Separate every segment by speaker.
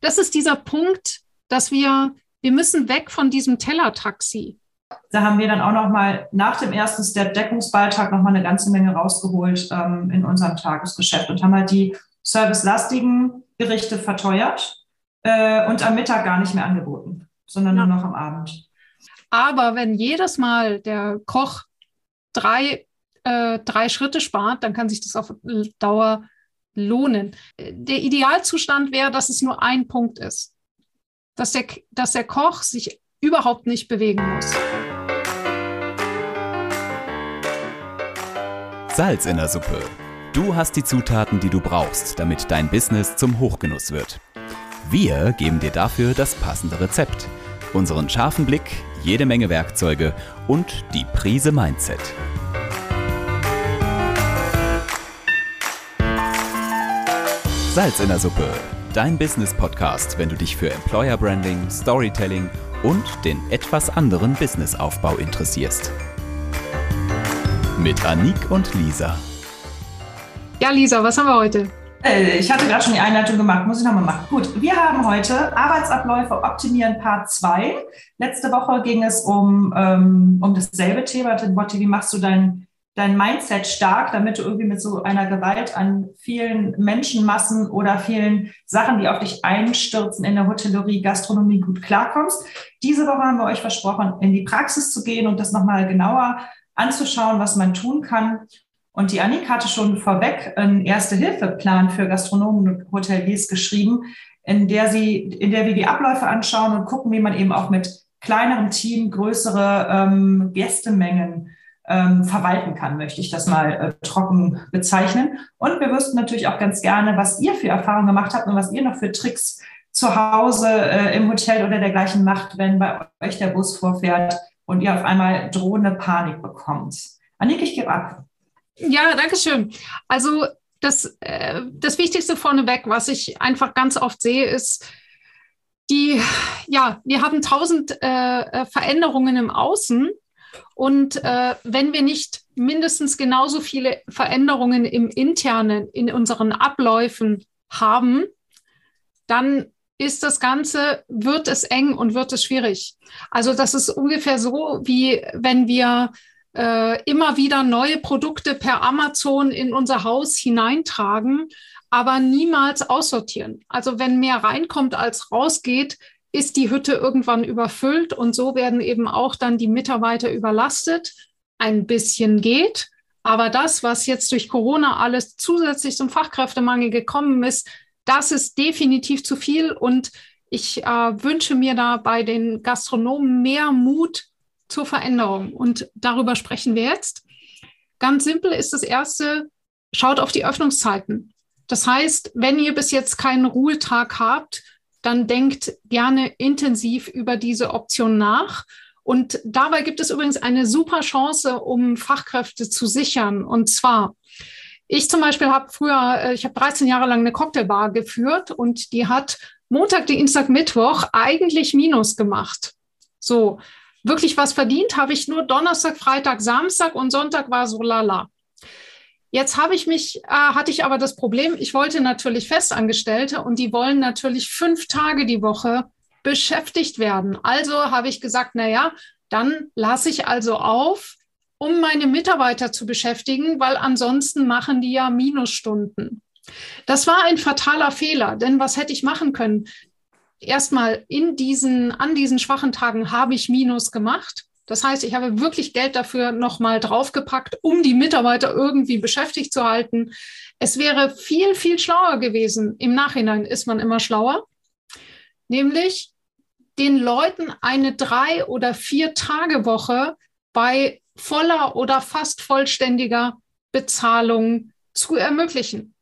Speaker 1: das ist dieser Punkt, dass wir, wir müssen weg von diesem Tellertaxi.
Speaker 2: Da haben wir dann auch noch mal nach dem ersten Step Deckungsbeitrag noch mal eine ganze Menge rausgeholt ähm, in unserem Tagesgeschäft und haben halt die servicelastigen Gerichte verteuert äh, und am Mittag gar nicht mehr angeboten, sondern ja. nur noch am Abend.
Speaker 1: Aber wenn jedes Mal der Koch drei, äh, drei Schritte spart, dann kann sich das auf Dauer lohnen. Der Idealzustand wäre, dass es nur ein Punkt ist, dass der, dass der Koch sich überhaupt nicht bewegen muss.
Speaker 3: Salz in der Suppe. Du hast die Zutaten, die du brauchst, damit dein Business zum Hochgenuss wird. Wir geben dir dafür das passende Rezept, unseren scharfen Blick, jede Menge Werkzeuge und die Prise Mindset. Salz in der Suppe, dein Business-Podcast, wenn du dich für Employer Branding, Storytelling und den etwas anderen Businessaufbau interessierst. Mit Anik und Lisa.
Speaker 1: Ja, Lisa, was haben wir heute?
Speaker 2: Äh, ich hatte gerade schon die Einleitung gemacht, muss ich nochmal machen. Gut, wir haben heute Arbeitsabläufe optimieren Part 2. Letzte Woche ging es um, ähm, um dasselbe Thema. Wie machst du dein, dein Mindset stark, damit du irgendwie mit so einer Gewalt an vielen Menschenmassen oder vielen Sachen, die auf dich einstürzen in der Hotellerie, Gastronomie gut klarkommst. Diese Woche haben wir euch versprochen, in die Praxis zu gehen und das nochmal genauer anzuschauen, was man tun kann. Und die Annik hatte schon vorweg einen Erste-Hilfe-Plan für Gastronomen und Hoteliers geschrieben, in der sie, in der wir die Abläufe anschauen und gucken, wie man eben auch mit kleinerem Team größere ähm, Gästemengen ähm, verwalten kann, möchte ich das mal äh, trocken bezeichnen. Und wir wüssten natürlich auch ganz gerne, was ihr für Erfahrungen gemacht habt und was ihr noch für Tricks zu Hause äh, im Hotel oder dergleichen macht, wenn bei euch der Bus vorfährt und ihr auf einmal drohende Panik bekommt. Annik, ich gebe ab.
Speaker 1: Ja, danke schön. Also das, äh, das Wichtigste vorneweg, was ich einfach ganz oft sehe, ist, die, ja, wir haben tausend äh, äh, Veränderungen im Außen. Und äh, wenn wir nicht mindestens genauso viele Veränderungen im Internen, in unseren Abläufen haben, dann ist das Ganze, wird es eng und wird es schwierig. Also das ist ungefähr so, wie wenn wir äh, immer wieder neue Produkte per Amazon in unser Haus hineintragen, aber niemals aussortieren. Also wenn mehr reinkommt als rausgeht, ist die Hütte irgendwann überfüllt und so werden eben auch dann die Mitarbeiter überlastet. Ein bisschen geht, aber das, was jetzt durch Corona alles zusätzlich zum Fachkräftemangel gekommen ist, das ist definitiv zu viel und ich äh, wünsche mir da bei den Gastronomen mehr Mut, zur Veränderung. Und darüber sprechen wir jetzt. Ganz simpel ist das erste, schaut auf die Öffnungszeiten. Das heißt, wenn ihr bis jetzt keinen Ruhetag habt, dann denkt gerne intensiv über diese Option nach. Und dabei gibt es übrigens eine super Chance, um Fachkräfte zu sichern. Und zwar, ich zum Beispiel habe früher, äh, ich habe 13 Jahre lang eine Cocktailbar geführt und die hat Montag, Dienstag, Mittwoch eigentlich Minus gemacht. So, wirklich was verdient habe ich nur Donnerstag, Freitag, Samstag und Sonntag war so lala. Jetzt habe ich mich, äh, hatte ich aber das Problem, ich wollte natürlich Festangestellte und die wollen natürlich fünf Tage die Woche beschäftigt werden. Also habe ich gesagt, na ja, dann lasse ich also auf, um meine Mitarbeiter zu beschäftigen, weil ansonsten machen die ja Minusstunden. Das war ein fataler Fehler, denn was hätte ich machen können? erstmal in diesen, an diesen schwachen Tagen habe ich Minus gemacht. Das heißt, ich habe wirklich Geld dafür nochmal draufgepackt, um die Mitarbeiter irgendwie beschäftigt zu halten. Es wäre viel, viel schlauer gewesen. Im Nachhinein ist man immer schlauer. Nämlich den Leuten eine drei oder vier Tage Woche bei voller oder fast vollständiger Bezahlung zu ermöglichen.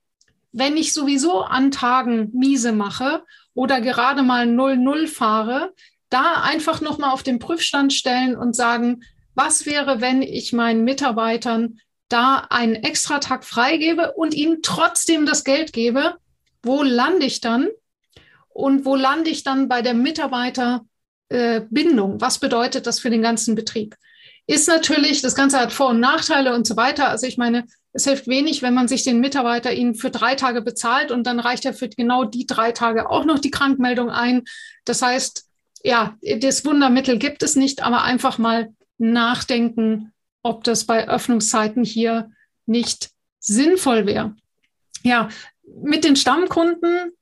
Speaker 1: Wenn ich sowieso an Tagen miese mache oder gerade mal 0-0 fahre, da einfach nochmal auf den Prüfstand stellen und sagen, was wäre, wenn ich meinen Mitarbeitern da einen Extratag freigebe und ihnen trotzdem das Geld gebe? Wo lande ich dann? Und wo lande ich dann bei der Mitarbeiterbindung? Äh, was bedeutet das für den ganzen Betrieb? Ist natürlich, das Ganze hat Vor- und Nachteile und so weiter. Also ich meine, Es hilft wenig, wenn man sich den Mitarbeiter ihn für drei Tage bezahlt und dann reicht er für genau die drei Tage auch noch die Krankmeldung ein. Das heißt, ja, das Wundermittel gibt es nicht, aber einfach mal nachdenken, ob das bei Öffnungszeiten hier nicht sinnvoll wäre. Ja, mit den Stammkunden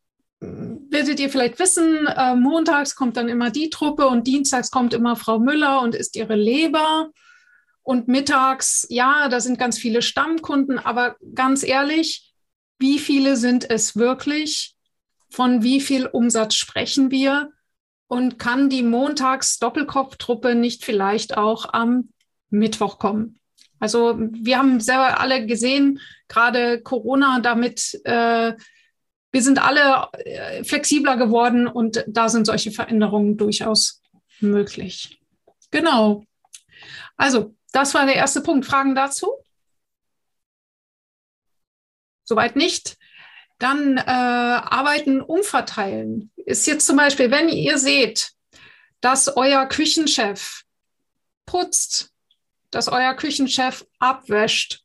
Speaker 1: werdet ihr vielleicht wissen, äh, montags kommt dann immer die Truppe und dienstags kommt immer Frau Müller und isst ihre Leber. Und mittags, ja, da sind ganz viele Stammkunden, aber ganz ehrlich, wie viele sind es wirklich? Von wie viel Umsatz sprechen wir? Und kann die Montags-Doppelkopftruppe nicht vielleicht auch am Mittwoch kommen? Also wir haben selber alle gesehen, gerade Corona damit, äh, wir sind alle äh, flexibler geworden und da sind solche Veränderungen durchaus möglich. Genau. Also das war der erste Punkt. Fragen dazu? Soweit nicht. Dann äh, Arbeiten umverteilen. Ist jetzt zum Beispiel, wenn ihr seht, dass euer Küchenchef putzt, dass euer Küchenchef abwäscht,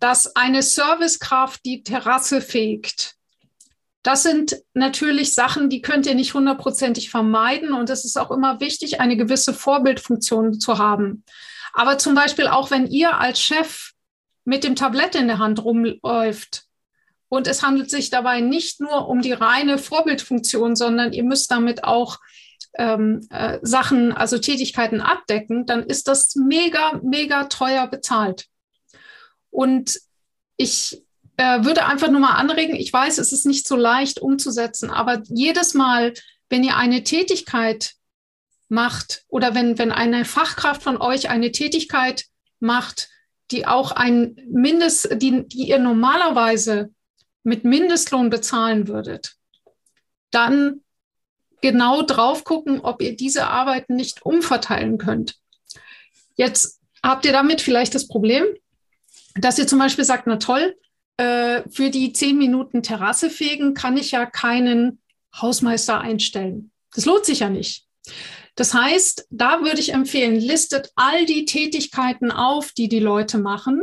Speaker 1: dass eine Servicekraft die Terrasse fegt. Das sind natürlich Sachen, die könnt ihr nicht hundertprozentig vermeiden. Und es ist auch immer wichtig, eine gewisse Vorbildfunktion zu haben. Aber zum Beispiel auch, wenn ihr als Chef mit dem Tablett in der Hand rumläuft und es handelt sich dabei nicht nur um die reine Vorbildfunktion, sondern ihr müsst damit auch ähm, äh, Sachen, also Tätigkeiten abdecken, dann ist das mega, mega teuer bezahlt. Und ich äh, würde einfach nur mal anregen, ich weiß, es ist nicht so leicht umzusetzen, aber jedes Mal, wenn ihr eine Tätigkeit macht oder wenn, wenn eine Fachkraft von euch eine Tätigkeit macht, die auch ein Mindest, die, die ihr normalerweise mit Mindestlohn bezahlen würdet, dann genau drauf gucken, ob ihr diese Arbeiten nicht umverteilen könnt. Jetzt habt ihr damit vielleicht das Problem, dass ihr zum Beispiel sagt, na toll, äh, für die zehn Minuten Terrasse fegen kann ich ja keinen Hausmeister einstellen. Das lohnt sich ja nicht. Das heißt, da würde ich empfehlen, listet all die Tätigkeiten auf, die die Leute machen.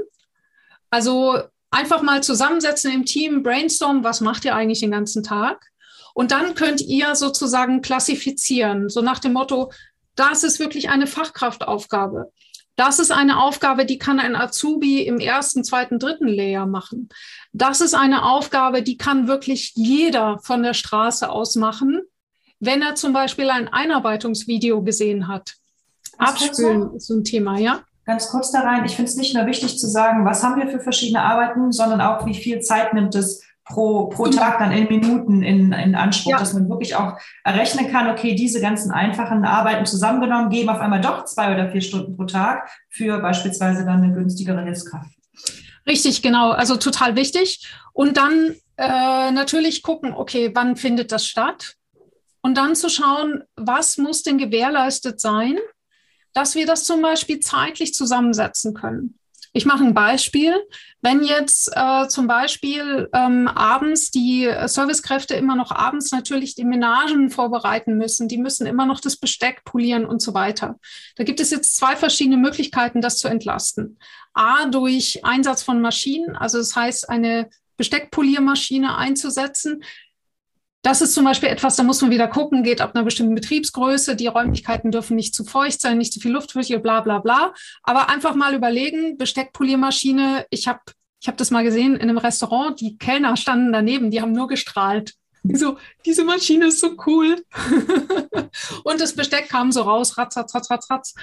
Speaker 1: Also einfach mal zusammensetzen im Team, brainstorm, was macht ihr eigentlich den ganzen Tag? Und dann könnt ihr sozusagen klassifizieren, so nach dem Motto, das ist wirklich eine Fachkraftaufgabe. Das ist eine Aufgabe, die kann ein Azubi im ersten, zweiten, dritten Layer machen. Das ist eine Aufgabe, die kann wirklich jeder von der Straße aus machen wenn er zum Beispiel ein Einarbeitungsvideo gesehen hat. Abspülen ist so ein Thema, ja?
Speaker 2: Ganz kurz da rein. Ich finde es nicht nur wichtig zu sagen, was haben wir für verschiedene Arbeiten, sondern auch, wie viel Zeit nimmt es pro, pro mhm. Tag dann in Minuten in, in Anspruch, ja. dass man wirklich auch errechnen kann, okay, diese ganzen einfachen Arbeiten zusammengenommen geben auf einmal doch zwei oder vier Stunden pro Tag für beispielsweise dann eine günstigere Hilfskraft.
Speaker 1: Richtig, genau. Also total wichtig. Und dann äh, natürlich gucken, okay, wann findet das statt? und dann zu schauen, was muss denn gewährleistet sein, dass wir das zum Beispiel zeitlich zusammensetzen können. Ich mache ein Beispiel. Wenn jetzt äh, zum Beispiel ähm, abends die Servicekräfte immer noch abends natürlich die Menagen vorbereiten müssen, die müssen immer noch das Besteck polieren und so weiter. Da gibt es jetzt zwei verschiedene Möglichkeiten, das zu entlasten. A, durch Einsatz von Maschinen, also das heißt, eine Besteckpoliermaschine einzusetzen, das ist zum Beispiel etwas, da muss man wieder gucken, geht ab einer bestimmten Betriebsgröße, die Räumlichkeiten dürfen nicht zu feucht sein, nicht zu viel Luftfläche, bla bla bla. Aber einfach mal überlegen, Besteckpoliermaschine, ich habe ich hab das mal gesehen in einem Restaurant, die Kellner standen daneben, die haben nur gestrahlt. So, diese Maschine ist so cool. und das Besteck kam so raus, ratz, ratz, ratz, ratz, ratz.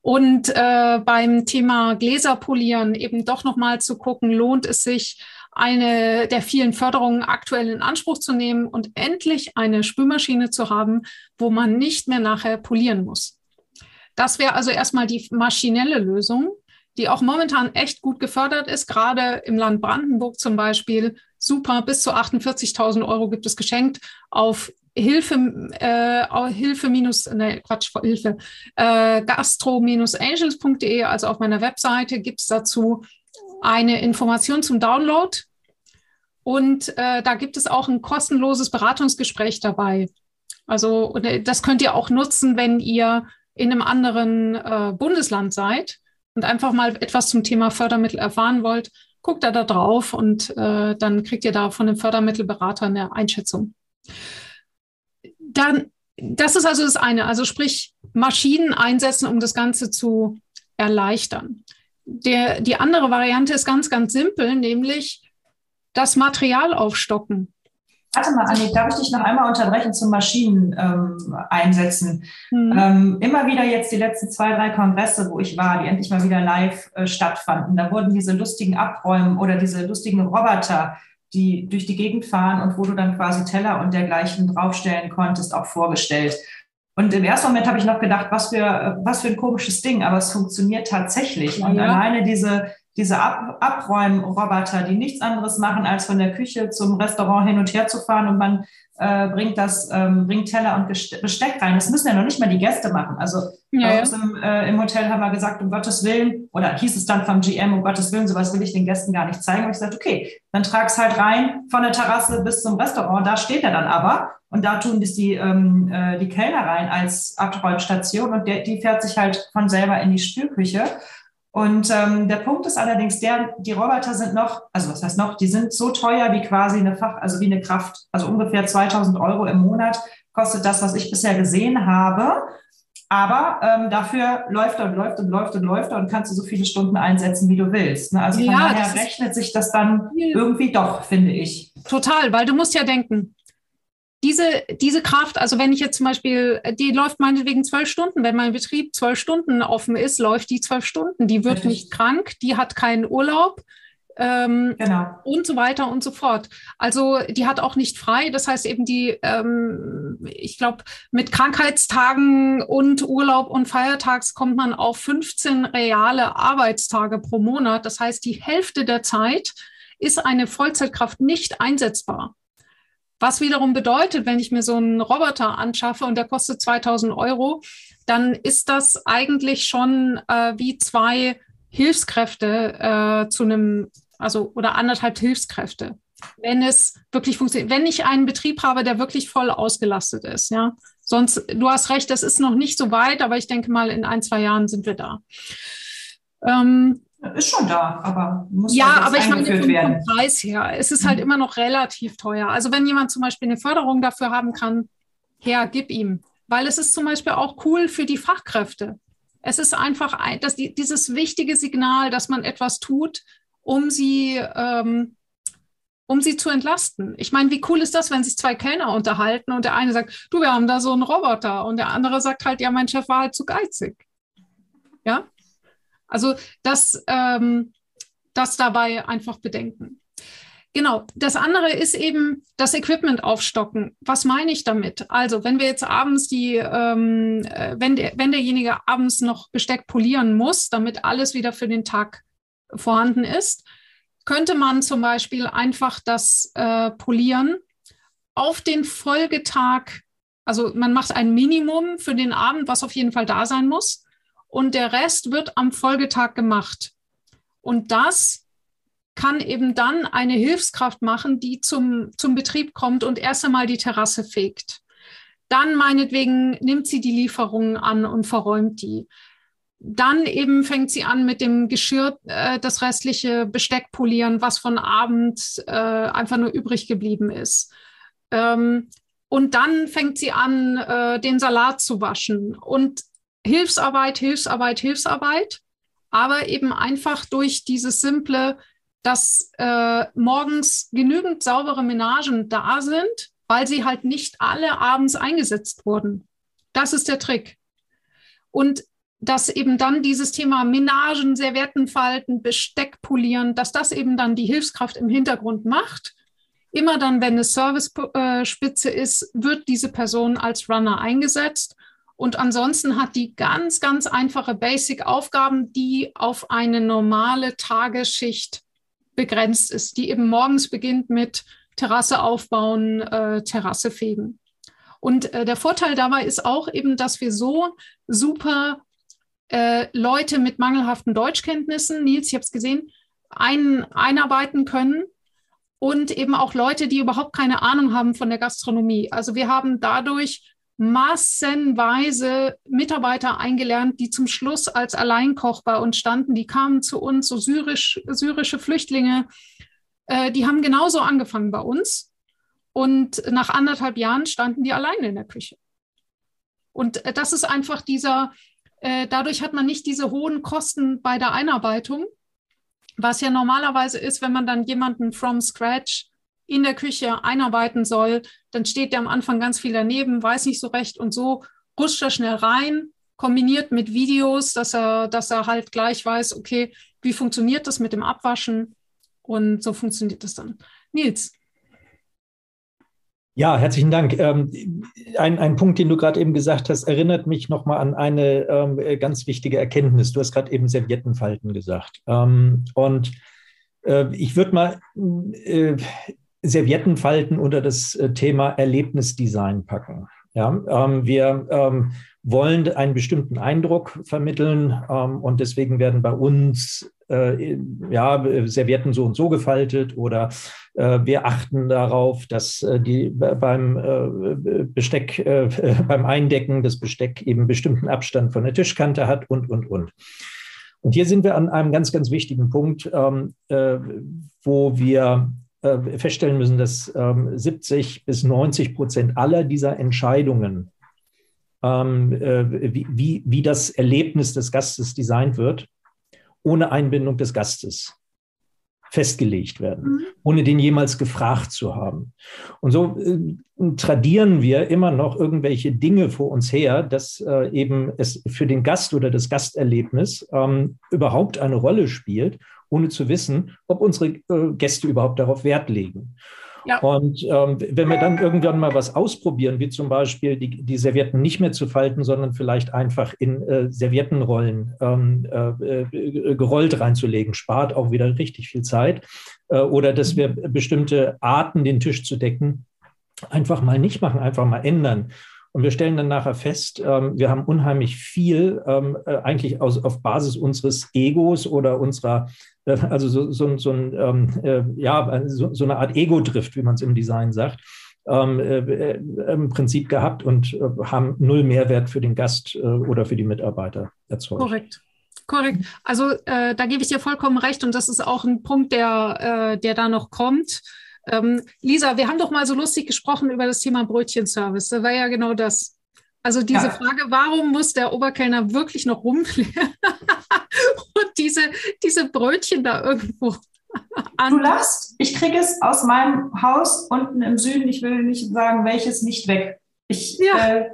Speaker 1: Und äh, beim Thema Gläserpolieren eben doch nochmal zu gucken, lohnt es sich, eine der vielen Förderungen aktuell in Anspruch zu nehmen und endlich eine Spülmaschine zu haben, wo man nicht mehr nachher polieren muss. Das wäre also erstmal die maschinelle Lösung, die auch momentan echt gut gefördert ist, gerade im Land Brandenburg zum Beispiel. Super, bis zu 48.000 Euro gibt es geschenkt auf Hilfe, äh, Hilfe minus, ne, Quatsch, Hilfe, äh, gastro-angels.de, also auf meiner Webseite gibt es dazu eine Information zum Download und äh, da gibt es auch ein kostenloses Beratungsgespräch dabei. Also äh, das könnt ihr auch nutzen, wenn ihr in einem anderen äh, Bundesland seid und einfach mal etwas zum Thema Fördermittel erfahren wollt. guckt er da drauf und äh, dann kriegt ihr da von dem Fördermittelberater eine Einschätzung. Dann, das ist also das eine, also sprich Maschinen einsetzen, um das Ganze zu erleichtern. Der, die andere Variante ist ganz, ganz simpel, nämlich das Material aufstocken.
Speaker 2: Warte mal, Anni, darf ich dich noch einmal unterbrechen zum Maschinen ähm, einsetzen? Mhm. Ähm, immer wieder jetzt die letzten zwei, drei Kongresse, wo ich war, die endlich mal wieder live äh, stattfanden, da wurden diese lustigen Abräumen oder diese lustigen Roboter, die durch die Gegend fahren und wo du dann quasi Teller und dergleichen draufstellen konntest, auch vorgestellt. Und im ersten Moment habe ich noch gedacht, was für, was für ein komisches Ding, aber es funktioniert tatsächlich. Und ja. alleine diese, diese Ab Abräumroboter, die nichts anderes machen, als von der Küche zum Restaurant hin und her zu fahren und man äh, bringt das, ähm, bringt Teller und Besteck rein. Das müssen ja noch nicht mal die Gäste machen. Also ja, bei uns im, äh, im, Hotel haben wir gesagt, um Gottes Willen, oder hieß es dann vom GM, um Gottes Willen, sowas will ich den Gästen gar nicht zeigen. Und ich gesagt, okay, dann trag es halt rein von der Terrasse bis zum Restaurant. Da steht er dann aber. Und da tun das die, ähm, äh, die Kellner rein als Abräumstation und der, die fährt sich halt von selber in die Spülküche. Und ähm, der Punkt ist allerdings der, die Roboter sind noch, also was heißt noch, die sind so teuer wie quasi eine Fach, also wie eine Kraft, also ungefähr 2000 Euro im Monat kostet das, was ich bisher gesehen habe. Aber ähm, dafür läuft er und läuft und läuft und läuft er und kannst du so viele Stunden einsetzen, wie du willst. Ne? Also von ja, daher rechnet sich das dann irgendwie doch, finde ich.
Speaker 1: Total, weil du musst ja denken, diese, diese Kraft, also wenn ich jetzt zum Beispiel, die läuft meinetwegen zwölf Stunden, wenn mein Betrieb zwölf Stunden offen ist, läuft die zwölf Stunden. Die wird nicht krank, die hat keinen Urlaub. Ähm, genau. und so weiter und so fort. Also die hat auch nicht frei. Das heißt eben die, ähm, ich glaube, mit Krankheitstagen und Urlaub und Feiertags kommt man auf 15 reale Arbeitstage pro Monat. Das heißt, die Hälfte der Zeit ist eine Vollzeitkraft nicht einsetzbar. Was wiederum bedeutet, wenn ich mir so einen Roboter anschaffe und der kostet 2000 Euro, dann ist das eigentlich schon äh, wie zwei Hilfskräfte äh, zu einem, also oder anderthalb Hilfskräfte, wenn es wirklich funktioniert. Wenn ich einen Betrieb habe, der wirklich voll ausgelastet ist, ja. Sonst, du hast recht, das ist noch nicht so weit, aber ich denke mal, in ein, zwei Jahren sind wir da.
Speaker 2: Ähm, ist schon da, aber muss
Speaker 1: ja, halt aber ich meine vom, vom Preis her, es ist halt mhm. immer noch relativ teuer. Also wenn jemand zum Beispiel eine Förderung dafür haben kann, her, gib ihm, weil es ist zum Beispiel auch cool für die Fachkräfte. Es ist einfach ein, dass die, dieses wichtige Signal, dass man etwas tut, um sie ähm, um sie zu entlasten. Ich meine, wie cool ist das, wenn sich zwei Kellner unterhalten und der eine sagt, du, wir haben da so einen Roboter und der andere sagt halt, ja, mein Chef war halt zu geizig. Ja, also das, ähm, das dabei einfach bedenken. Genau. Das andere ist eben das Equipment aufstocken. Was meine ich damit? Also, wenn wir jetzt abends die, ähm, äh, wenn, der, wenn derjenige abends noch Besteck polieren muss, damit alles wieder für den Tag vorhanden ist, könnte man zum Beispiel einfach das äh, Polieren auf den Folgetag, also man macht ein Minimum für den Abend, was auf jeden Fall da sein muss und der Rest wird am Folgetag gemacht. Und das kann eben dann eine Hilfskraft machen, die zum, zum Betrieb kommt und erst einmal die Terrasse fegt. Dann meinetwegen nimmt sie die Lieferungen an und verräumt die. Dann eben fängt sie an mit dem Geschirr, äh, das restliche Besteck polieren, was von Abend äh, einfach nur übrig geblieben ist. Ähm, und dann fängt sie an, äh, den Salat zu waschen. Und Hilfsarbeit, Hilfsarbeit, Hilfsarbeit, aber eben einfach durch dieses simple, dass äh, morgens genügend saubere Menagen da sind, weil sie halt nicht alle abends eingesetzt wurden. Das ist der Trick. Und dass eben dann dieses Thema Menagen, Serviettenfalten, Besteck polieren, dass das eben dann die Hilfskraft im Hintergrund macht. Immer dann, wenn eine Servicespitze äh, ist, wird diese Person als Runner eingesetzt und ansonsten hat die ganz, ganz einfache Basic-Aufgaben, die auf eine normale Tagesschicht begrenzt ist, die eben morgens beginnt mit Terrasse aufbauen, äh, Terrasse fegen. Und äh, der Vorteil dabei ist auch eben, dass wir so super äh, Leute mit mangelhaften Deutschkenntnissen, Nils, ich habe es gesehen, ein, einarbeiten können und eben auch Leute, die überhaupt keine Ahnung haben von der Gastronomie. Also wir haben dadurch massenweise Mitarbeiter eingelernt, die zum Schluss als Alleinkoch bei uns standen. Die kamen zu uns, so syrisch, syrische Flüchtlinge. Äh, die haben genauso angefangen bei uns. Und nach anderthalb Jahren standen die alleine in der Küche. Und äh, das ist einfach dieser, äh, dadurch hat man nicht diese hohen Kosten bei der Einarbeitung, was ja normalerweise ist, wenn man dann jemanden from scratch in der Küche einarbeiten soll, dann steht der am Anfang ganz viel daneben, weiß nicht so recht und so rutscht er schnell rein, kombiniert mit Videos, dass er, dass er halt gleich weiß, okay, wie funktioniert das mit dem Abwaschen und so funktioniert das dann. Nils,
Speaker 4: ja, herzlichen Dank. Ähm, ein, ein Punkt, den du gerade eben gesagt hast, erinnert mich nochmal an eine ähm, ganz wichtige Erkenntnis. Du hast gerade eben Serviettenfalten gesagt. Ähm, und äh, ich würde mal äh, Serviettenfalten unter das äh, Thema Erlebnisdesign packen. Ja, ähm, wir ähm, wollen einen bestimmten Eindruck vermitteln ähm, und deswegen werden bei uns äh, ja, Servietten so und so gefaltet oder äh, wir achten darauf, dass äh, die beim äh, Besteck, äh, beim Eindecken das Besteck eben bestimmten Abstand von der Tischkante hat und, und, und. Und hier sind wir an einem ganz, ganz wichtigen Punkt, ähm, äh, wo wir feststellen müssen, dass 70 ähm, bis 90 Prozent aller dieser Entscheidungen, ähm, wie, wie, wie das Erlebnis des Gastes designt wird, ohne Einbindung des Gastes festgelegt werden, mhm. ohne den jemals gefragt zu haben. Und so äh, tradieren wir immer noch irgendwelche Dinge vor uns her, dass äh, eben es für den Gast oder das Gasterlebnis ähm, überhaupt eine Rolle spielt, ohne zu wissen, ob unsere äh, Gäste überhaupt darauf Wert legen. Ja. Und ähm, wenn wir dann irgendwann mal was ausprobieren, wie zum Beispiel die, die Servietten nicht mehr zu falten, sondern vielleicht einfach in äh, Serviettenrollen ähm, äh, äh gerollt reinzulegen, spart auch wieder richtig viel Zeit. Äh, oder dass wir bestimmte Arten, den Tisch zu decken, einfach mal nicht machen, einfach mal ändern. Und wir stellen dann nachher fest, ähm, wir haben unheimlich viel ähm, äh, eigentlich aus, auf Basis unseres Egos oder unserer, äh, also so, so, so, ein, ähm, äh, ja, so, so, eine Art Ego-Drift, wie man es im Design sagt, ähm, äh, äh, im Prinzip gehabt und äh, haben null Mehrwert für den Gast oder für die Mitarbeiter erzeugt.
Speaker 1: Korrekt. Korrekt. Also da gebe ich dir vollkommen recht und das ist auch ein Punkt, der, der da noch kommt. Ähm, Lisa, wir haben doch mal so lustig gesprochen über das Thema Brötchenservice. Da war ja genau das. Also diese ja. Frage, warum muss der Oberkellner wirklich noch rumklären und diese, diese Brötchen da irgendwo
Speaker 2: an. Du lachst, ich kriege es aus meinem Haus unten im Süden, ich will nicht sagen, welches nicht weg. Ich ja. äh,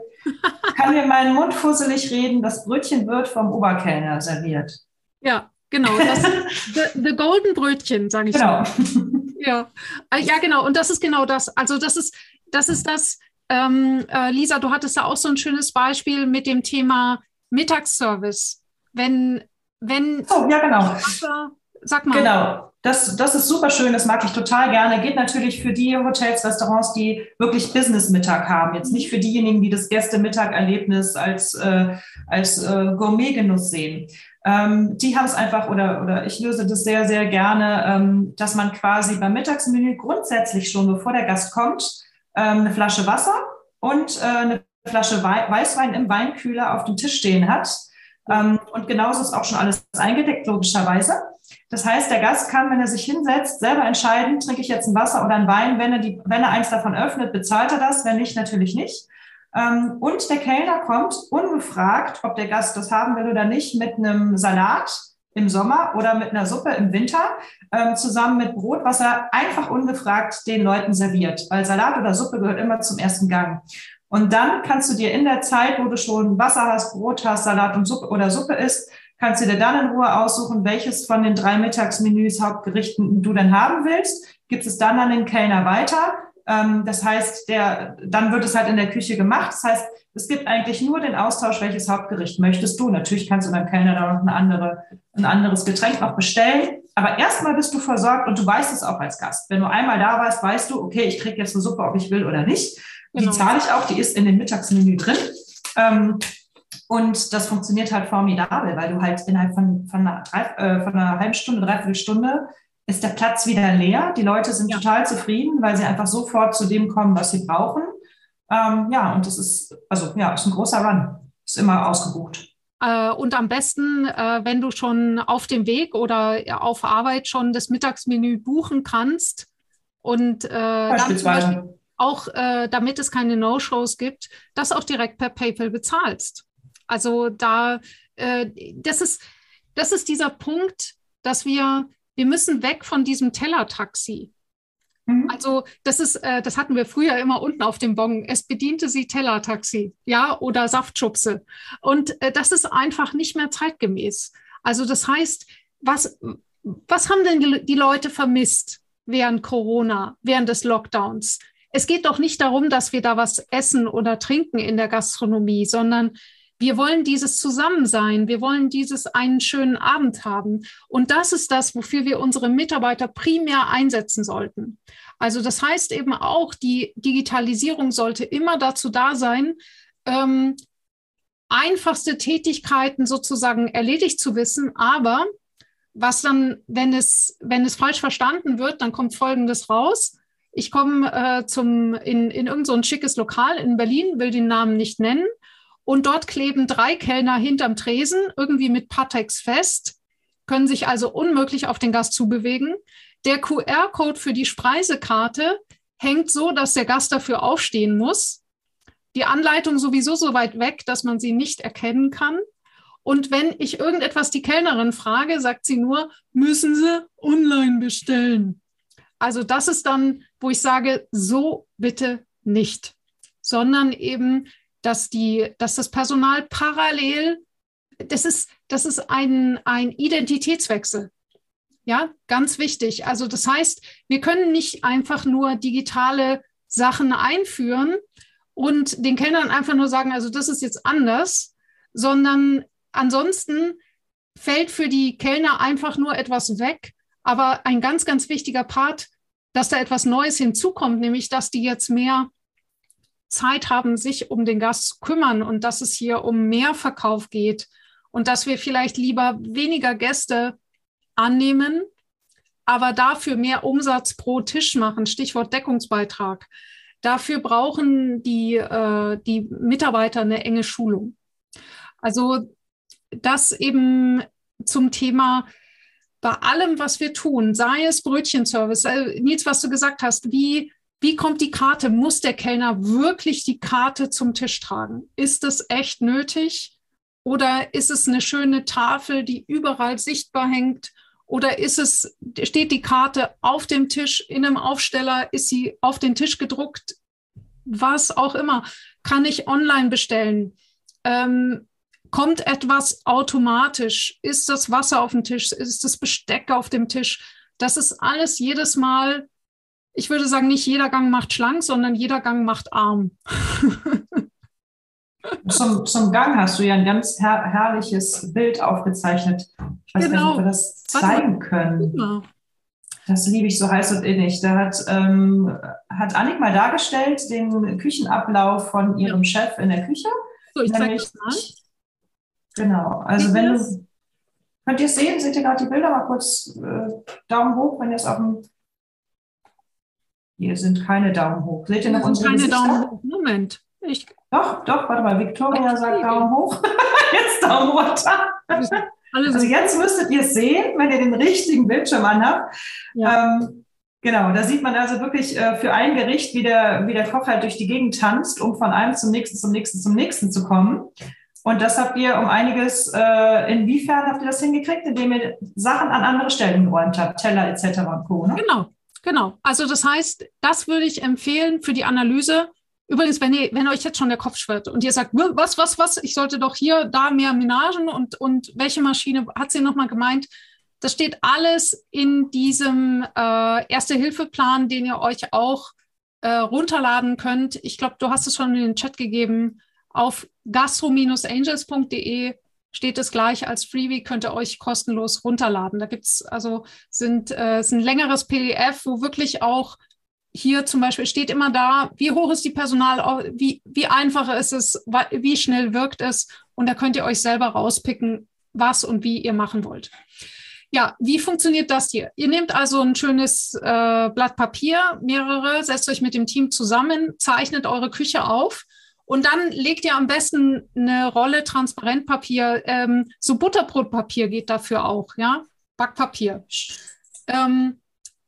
Speaker 2: kann mir meinen Mund fusselig reden, das Brötchen wird vom Oberkellner serviert.
Speaker 1: Ja, genau. Das, the, the Golden Brötchen, sage ich genau. so. Ja, äh, ja, genau. Und das ist genau das. Also das ist, das ist das, ähm, äh, Lisa, du hattest da auch so ein schönes Beispiel mit dem Thema Mittagsservice. Wenn, wenn.
Speaker 2: Oh, ja, genau. Sag mal. Genau. Das, das ist super schön, das mag ich total gerne. Geht natürlich für die Hotels, Restaurants, die wirklich Business-Mittag haben. Jetzt nicht für diejenigen, die das Gäste-Mittag-Erlebnis als, äh, als äh, Gourmet-Genuss sehen. Ähm, die haben es einfach, oder, oder ich löse das sehr, sehr gerne, ähm, dass man quasi beim Mittagsmenü grundsätzlich schon, bevor der Gast kommt, ähm, eine Flasche Wasser und äh, eine Flasche Wei Weißwein im Weinkühler auf dem Tisch stehen hat. Ähm, und genauso ist auch schon alles eingedeckt, logischerweise. Das heißt, der Gast kann, wenn er sich hinsetzt, selber entscheiden, trinke ich jetzt ein Wasser oder ein Wein. Wenn er, die, wenn er eins davon öffnet, bezahlt er das, wenn nicht, natürlich nicht. Ähm, und der Kellner kommt ungefragt, ob der Gast das haben will oder nicht, mit einem Salat im Sommer oder mit einer Suppe im Winter ähm, zusammen mit Brot, was er einfach ungefragt den Leuten serviert. Weil Salat oder Suppe gehört immer zum ersten Gang. Und dann kannst du dir in der Zeit, wo du schon Wasser hast, Brot hast, Salat und Suppe oder Suppe isst, kannst du dir dann in Ruhe aussuchen, welches von den drei Mittagsmenüs, Hauptgerichten du denn haben willst. Gibst es dann an den Kellner weiter. Ähm, das heißt, der, dann wird es halt in der Küche gemacht. Das heißt, es gibt eigentlich nur den Austausch, welches Hauptgericht möchtest du. Natürlich kannst du beim Kellner da noch eine andere, ein anderes Getränk noch bestellen. Aber erstmal bist du versorgt und du weißt es auch als Gast. Wenn du einmal da warst, weißt du, okay, ich kriege jetzt eine Suppe, ob ich will oder nicht. Die genau. zahle ich auch, die ist in dem Mittagsmenü drin. Ähm, und das funktioniert halt formidabel, weil du halt innerhalb von, von, einer, äh, von einer halben Stunde, dreiviertel Stunde ist der Platz wieder leer. Die Leute sind ja. total zufrieden, weil sie einfach sofort zu dem kommen, was sie brauchen. Ähm, ja, und das ist, also ja, ist ein großer Run. Ist immer ausgebucht.
Speaker 1: Äh, und am besten, äh, wenn du schon auf dem Weg oder auf Arbeit schon das Mittagsmenü buchen kannst und äh, dann zum Beispiel auch, äh, damit es keine No-Shows gibt, das auch direkt per PayPal bezahlst. Also da, das ist, das ist dieser Punkt, dass wir, wir müssen weg von diesem Tellertaxi. Mhm. Also das ist, äh, das hatten wir früher immer unten auf dem Bon. Es bediente sie Tellertaxi, ja, oder Saftschubse. Und äh, das ist einfach nicht mehr zeitgemäß. Also das heißt, was, was haben denn die, die Leute vermisst während Corona, während des Lockdowns? Es geht doch nicht darum, dass wir da was essen oder trinken in der Gastronomie, sondern wir wollen dieses Zusammensein, wir wollen dieses einen schönen Abend haben. Und das ist das, wofür wir unsere Mitarbeiter primär einsetzen sollten. Also das heißt eben auch, die Digitalisierung sollte immer dazu da sein, ähm, einfachste Tätigkeiten sozusagen erledigt zu wissen, aber was dann, wenn es, wenn es falsch verstanden wird, dann kommt Folgendes raus. Ich komme äh, in, in irgendein so schickes Lokal in Berlin, will den Namen nicht nennen. Und dort kleben drei Kellner hinterm Tresen, irgendwie mit Patex fest, können sich also unmöglich auf den Gast zubewegen. Der QR-Code für die Speisekarte hängt so, dass der Gast dafür aufstehen muss. Die Anleitung sowieso so weit weg, dass man sie nicht erkennen kann. Und wenn ich irgendetwas die Kellnerin frage, sagt sie nur, müssen Sie online bestellen. Also das ist dann, wo ich sage, so bitte nicht, sondern eben dass, die, dass das Personal parallel, das ist, das ist ein, ein Identitätswechsel. Ja, ganz wichtig. Also das heißt, wir können nicht einfach nur digitale Sachen einführen und den Kellnern einfach nur sagen, also das ist jetzt anders, sondern ansonsten fällt für die Kellner einfach nur etwas weg. Aber ein ganz, ganz wichtiger Part, dass da etwas Neues hinzukommt, nämlich dass die jetzt mehr Zeit haben, sich um den Gast zu kümmern und dass es hier um mehr Verkauf geht und dass wir vielleicht lieber weniger Gäste annehmen, aber dafür mehr Umsatz pro Tisch machen, Stichwort Deckungsbeitrag. Dafür brauchen die, äh, die Mitarbeiter eine enge Schulung. Also das eben zum Thema bei allem, was wir tun, sei es Brötchenservice, äh, Nils, was du gesagt hast, wie wie kommt die Karte? Muss der Kellner wirklich die Karte zum Tisch tragen? Ist das echt nötig? Oder ist es eine schöne Tafel, die überall sichtbar hängt? Oder ist es, steht die Karte auf dem Tisch in einem Aufsteller? Ist sie auf den Tisch gedruckt? Was auch immer. Kann ich online bestellen? Ähm, kommt etwas automatisch? Ist das Wasser auf dem Tisch? Ist das Besteck auf dem Tisch? Das ist alles jedes Mal ich würde sagen, nicht jeder Gang macht schlank, sondern jeder Gang macht arm.
Speaker 2: zum, zum Gang hast du ja ein ganz her herrliches Bild aufgezeichnet. Ich weiß genau. nicht, ob wir das zeigen können. Genau. Das liebe ich so heiß und innig. Da hat, ähm, hat Annik mal dargestellt den Küchenablauf von ihrem ja. Chef in der Küche. So, ich zeige das mal. Genau, also Wie wenn du, könnt ihr es sehen, seht ihr gerade die Bilder, mal kurz äh, Daumen hoch, wenn ihr es auf dem hier sind keine Daumen hoch. Seht ihr noch unsere keine Gesichter? Daumen hoch. Moment. Ich doch, doch, warte mal. Victoria sagt Daumen hoch. jetzt Daumen runter. Also jetzt müsstet ihr es sehen, wenn ihr den richtigen Bildschirm anhabt. Ja. Ähm, genau, da sieht man also wirklich äh, für ein Gericht, wie der, wie der Koch halt durch die Gegend tanzt, um von einem zum nächsten, zum nächsten, zum nächsten zu kommen. Und das habt ihr um einiges, äh, inwiefern habt ihr das hingekriegt? Indem ihr Sachen an andere Stellen geräumt habt, Teller etc. und Co.
Speaker 1: Ne? Genau, Genau. Also das heißt, das würde ich empfehlen für die Analyse. Übrigens, wenn, ihr, wenn euch jetzt schon der Kopf schwirrt und ihr sagt, was, was, was, ich sollte doch hier, da mehr Menagen und, und welche Maschine hat sie nochmal gemeint? Das steht alles in diesem äh, Erste-Hilfe-Plan, den ihr euch auch äh, runterladen könnt. Ich glaube, du hast es schon in den Chat gegeben auf gastro-angels.de steht es gleich als Freebie, könnt ihr euch kostenlos runterladen. Da gibt es also sind, äh, ist ein längeres PDF, wo wirklich auch hier zum Beispiel steht immer da, wie hoch ist die Personal, wie, wie einfach ist es, wie schnell wirkt es und da könnt ihr euch selber rauspicken, was und wie ihr machen wollt. Ja, wie funktioniert das hier? Ihr nehmt also ein schönes äh, Blatt Papier, mehrere, setzt euch mit dem Team zusammen, zeichnet eure Küche auf und dann legt ihr am besten eine Rolle Transparentpapier, ähm, so Butterbrotpapier geht dafür auch, ja, Backpapier. Ähm,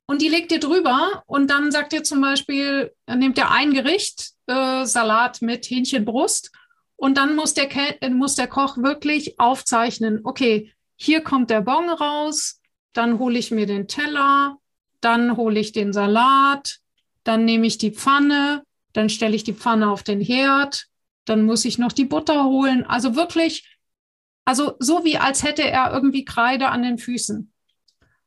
Speaker 1: und die legt ihr drüber und dann sagt ihr zum Beispiel, nehmt ihr ein Gericht, äh, Salat mit Hähnchenbrust und dann muss der, äh, muss der Koch wirklich aufzeichnen, okay, hier kommt der Bon raus, dann hole ich mir den Teller, dann hole ich den Salat, dann nehme ich die Pfanne, dann stelle ich die Pfanne auf den Herd, dann muss ich noch die Butter holen. Also wirklich, also so wie als hätte er irgendwie Kreide an den Füßen.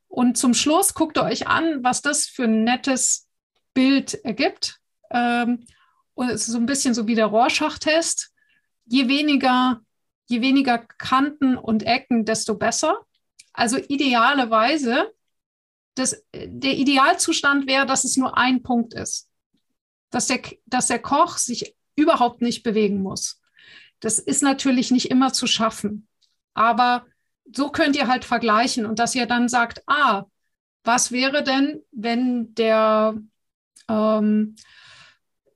Speaker 1: Und zum Schluss guckt ihr euch an, was das für ein nettes Bild ergibt. Ähm, und es ist so ein bisschen so wie der Rorschach-Test. Je weniger je weniger Kanten und Ecken, desto besser. Also idealerweise, das, der Idealzustand wäre, dass es nur ein Punkt ist, dass der, dass der Koch sich überhaupt nicht bewegen muss. Das ist natürlich nicht immer zu schaffen, aber so könnt ihr halt vergleichen und dass ihr dann sagt, ah, was wäre denn, wenn der ähm,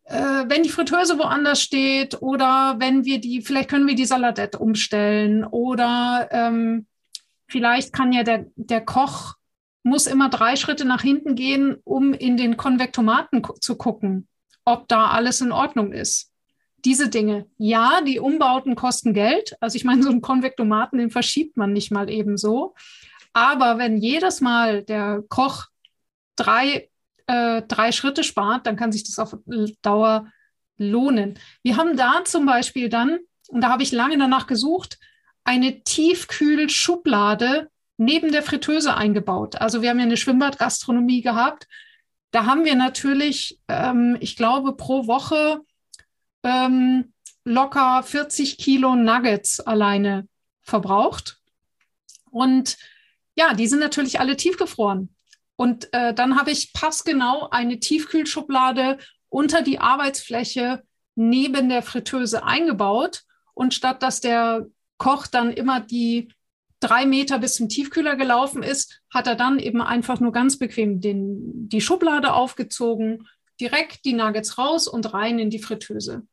Speaker 1: äh, wenn die Fritteuse woanders steht oder wenn wir die, vielleicht können wir die Saladette umstellen oder ähm, vielleicht kann ja der, der Koch muss immer drei Schritte nach hinten gehen, um in den Konvektomaten zu gucken, ob da alles in Ordnung ist. Diese Dinge. Ja, die Umbauten kosten Geld. Also ich meine, so einen Konvektomaten, den verschiebt man nicht mal eben so. Aber wenn jedes Mal der Koch drei äh, drei Schritte spart, dann kann sich das auf Dauer lohnen. Wir haben da zum Beispiel dann, und da habe ich lange danach gesucht, eine Tiefkühlschublade neben der Fritteuse eingebaut. Also wir haben ja eine Schwimmbadgastronomie gehabt. Da haben wir natürlich, ähm, ich glaube, pro Woche ähm, locker 40 Kilo Nuggets alleine verbraucht. Und ja, die sind natürlich alle tiefgefroren. Und äh, dann habe ich passgenau eine Tiefkühlschublade unter die Arbeitsfläche neben der Fritteuse eingebaut. Und statt dass der Koch dann immer die drei Meter bis zum Tiefkühler gelaufen ist, hat er dann eben einfach nur ganz bequem den, die Schublade aufgezogen, direkt die Nuggets raus und rein in die Fritteuse.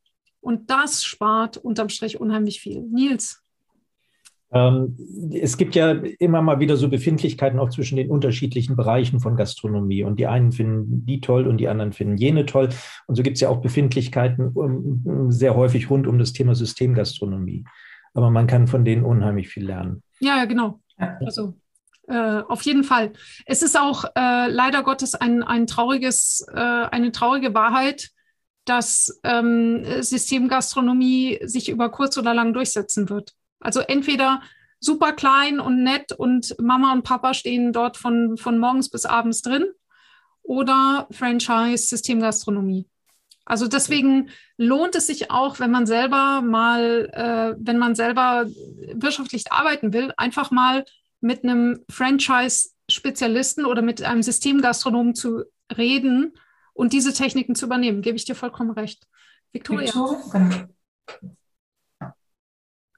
Speaker 1: Und das spart unterm Strich unheimlich viel. Nils.
Speaker 4: Ähm, es gibt ja immer mal wieder so Befindlichkeiten auch zwischen den unterschiedlichen Bereichen von Gastronomie. Und die einen finden die toll und die anderen finden jene toll. Und so gibt es ja auch Befindlichkeiten sehr häufig rund um das Thema Systemgastronomie. Aber man kann von denen unheimlich viel lernen.
Speaker 1: Ja, genau. Also äh, auf jeden Fall. Es ist auch äh, leider Gottes ein, ein trauriges, äh, eine traurige Wahrheit, dass ähm, Systemgastronomie sich über kurz oder lang durchsetzen wird. Also entweder super klein und nett und Mama und Papa stehen dort von, von morgens bis abends drin oder Franchise Systemgastronomie. Also deswegen lohnt es sich auch, wenn man selber mal, äh, wenn man selber wirtschaftlich arbeiten will, einfach mal mit einem Franchise-Spezialisten oder mit einem Systemgastronomen zu reden und diese Techniken zu übernehmen. Gebe ich dir vollkommen recht. Victoria. Victoria.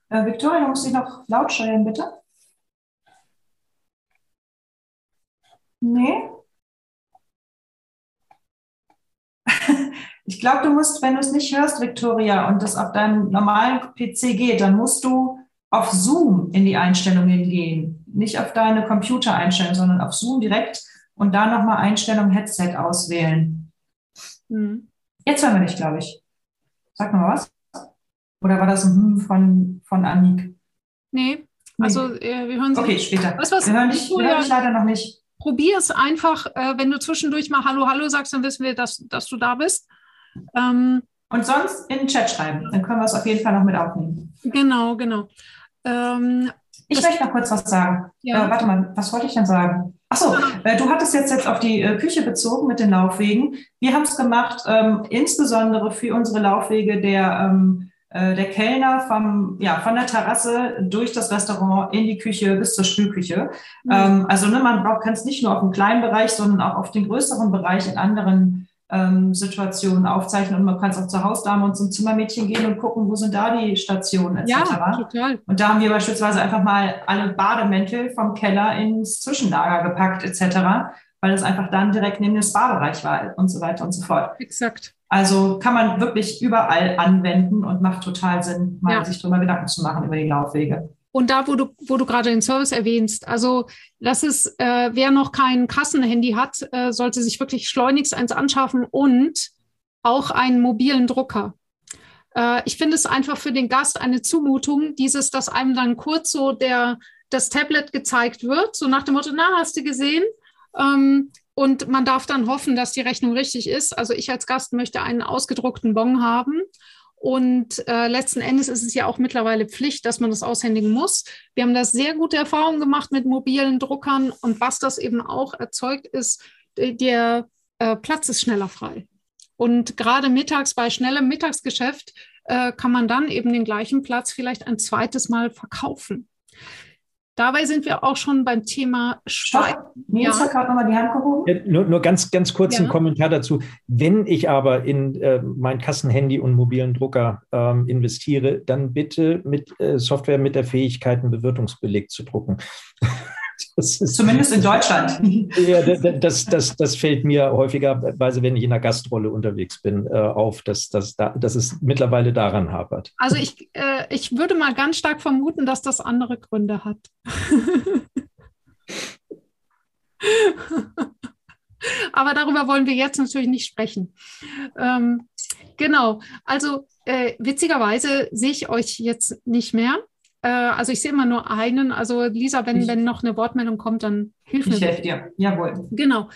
Speaker 2: Äh, Victoria, muss ich noch laut steuern, bitte? Nee? Ich glaube, du musst, wenn du es nicht hörst, Victoria, und das auf deinem normalen PC geht, dann musst du auf Zoom in die Einstellungen gehen. Nicht auf deine Computereinstellungen, sondern auf Zoom direkt und da nochmal Einstellung Headset auswählen. Mhm. Jetzt hören wir dich, glaube ich. Sag mal was. Oder war das ein Hm von, von Annik?
Speaker 1: Nee, also nee. Äh, wir hören
Speaker 2: Sie. Okay, später. Weißt, was, wir hören dich, wir hören dich leider noch nicht.
Speaker 1: Probier es einfach, äh, wenn du zwischendurch mal Hallo, Hallo sagst, dann wissen wir, dass, dass du da bist.
Speaker 2: Ähm, und sonst in den Chat schreiben, dann können wir es auf jeden Fall noch mit aufnehmen.
Speaker 1: Genau, genau. Ähm,
Speaker 2: ich möchte noch kurz was sagen. Ja. Äh, warte mal, was wollte ich denn sagen? Achso, äh, du hattest jetzt, jetzt auf die äh, Küche bezogen mit den Laufwegen. Wir haben es gemacht, ähm, insbesondere für unsere Laufwege der ähm, äh, der Kellner vom, ja, von der Terrasse durch das Restaurant in die Küche bis zur Spülküche. Mhm. Ähm, also ne, man kann es nicht nur auf dem kleinen Bereich, sondern auch auf den größeren Bereich in anderen ähm, Situationen aufzeichnen und man kann es auch zur Hausdame und zum Zimmermädchen gehen und gucken, wo sind da die Stationen etc. Ja, total. Und da haben wir beispielsweise einfach mal alle Bademäntel vom Keller ins Zwischenlager gepackt etc., weil es einfach dann direkt neben dem Spa-Bereich war und so weiter und so fort.
Speaker 1: Exakt.
Speaker 2: Also kann man wirklich überall anwenden und macht total Sinn, mal ja. sich darüber Gedanken zu machen über die Laufwege.
Speaker 1: Und da, wo du, wo du gerade den Service erwähnst, also das ist, äh, wer noch kein Kassenhandy hat, äh, sollte sich wirklich schleunigst eins anschaffen und auch einen mobilen Drucker. Äh, ich finde es einfach für den Gast eine Zumutung, dieses, dass einem dann kurz so der, das Tablet gezeigt wird, so nach dem Motto, na, hast du gesehen? Ähm, und man darf dann hoffen, dass die Rechnung richtig ist. Also ich als Gast möchte einen ausgedruckten Bon haben und äh, letzten Endes ist es ja auch mittlerweile Pflicht, dass man das aushändigen muss. Wir haben da sehr gute Erfahrungen gemacht mit mobilen Druckern und was das eben auch erzeugt ist, der äh, Platz ist schneller frei. Und gerade mittags bei schnellem Mittagsgeschäft äh, kann man dann eben den gleichen Platz vielleicht ein zweites Mal verkaufen. Dabei sind wir auch schon beim Thema
Speaker 2: Steuern. Nils ja. hat gerade nochmal die Hand gehoben.
Speaker 4: Ja, nur, nur, ganz, ganz kurz ja. ein Kommentar dazu. Wenn ich aber in äh, mein Kassenhandy und mobilen Drucker ähm, investiere, dann bitte mit äh, Software mit der Fähigkeit, einen Bewirtungsbeleg zu drucken.
Speaker 2: Ist, Zumindest in Deutschland.
Speaker 4: Ja, das, das, das fällt mir häufigerweise, wenn ich in einer Gastrolle unterwegs bin, äh, auf, dass, dass, dass es mittlerweile daran hapert.
Speaker 1: Also ich, äh, ich würde mal ganz stark vermuten, dass das andere Gründe hat. Aber darüber wollen wir jetzt natürlich nicht sprechen. Ähm, genau, also äh, witzigerweise sehe ich euch jetzt nicht mehr. Äh, also ich sehe immer nur einen. Also Lisa, wenn, ich, wenn noch eine Wortmeldung kommt, dann hilf mir.
Speaker 2: Ich helfe dir. Jawohl.
Speaker 1: Genau.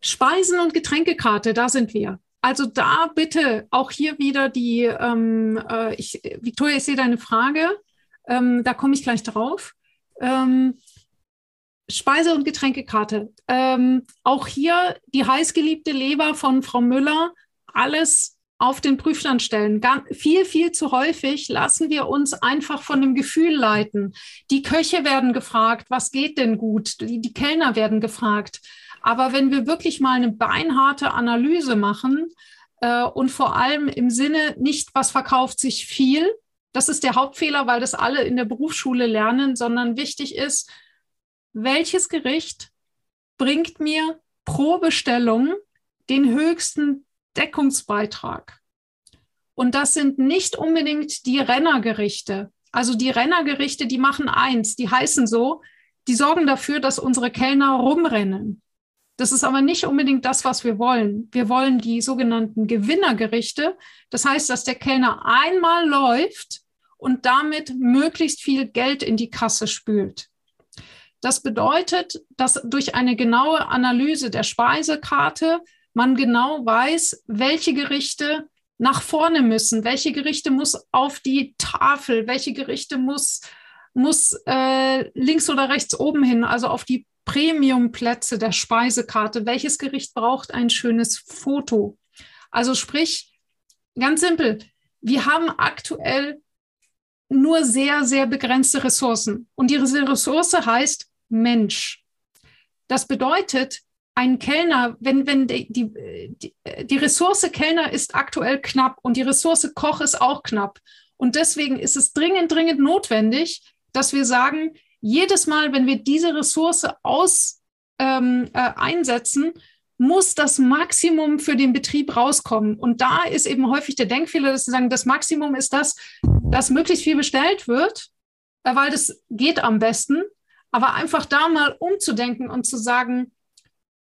Speaker 1: Speisen- und Getränkekarte, da sind wir. Also da bitte auch hier wieder die, ähm, äh, ich, Victoria, ich sehe deine Frage. Ähm, da komme ich gleich drauf. Ähm, Speise- und Getränkekarte. Ähm, auch hier die heißgeliebte Leber von Frau Müller. Alles auf den Prüfstand stellen. Ganz, viel, viel zu häufig lassen wir uns einfach von dem Gefühl leiten. Die Köche werden gefragt, was geht denn gut? Die, die Kellner werden gefragt. Aber wenn wir wirklich mal eine beinharte Analyse machen äh, und vor allem im Sinne nicht, was verkauft sich viel, das ist der Hauptfehler, weil das alle in der Berufsschule lernen, sondern wichtig ist, welches Gericht bringt mir pro Bestellung den höchsten Deckungsbeitrag. Und das sind nicht unbedingt die Rennergerichte. Also die Rennergerichte, die machen eins, die heißen so, die sorgen dafür, dass unsere Kellner rumrennen. Das ist aber nicht unbedingt das, was wir wollen. Wir wollen die sogenannten Gewinnergerichte. Das heißt, dass der Kellner einmal läuft und damit möglichst viel Geld in die Kasse spült. Das bedeutet, dass durch eine genaue Analyse der Speisekarte man genau weiß, welche Gerichte nach vorne müssen, welche Gerichte muss auf die Tafel, welche Gerichte muss, muss äh, links oder rechts oben hin, also auf die Premiumplätze der Speisekarte, welches Gericht braucht ein schönes Foto. Also sprich, ganz simpel, wir haben aktuell nur sehr, sehr begrenzte Ressourcen. Und diese Ressource heißt Mensch. Das bedeutet, ein Kellner, wenn, wenn die, die, die Ressource Kellner ist aktuell knapp und die Ressource Koch ist auch knapp. Und deswegen ist es dringend, dringend notwendig, dass wir sagen, jedes Mal, wenn wir diese Ressource aus, ähm, äh, einsetzen, muss das Maximum für den Betrieb rauskommen. Und da ist eben häufig der Denkfehler, dass sie sagen, das Maximum ist das, dass möglichst viel bestellt wird, äh, weil das geht am besten. Aber einfach da mal umzudenken und zu sagen,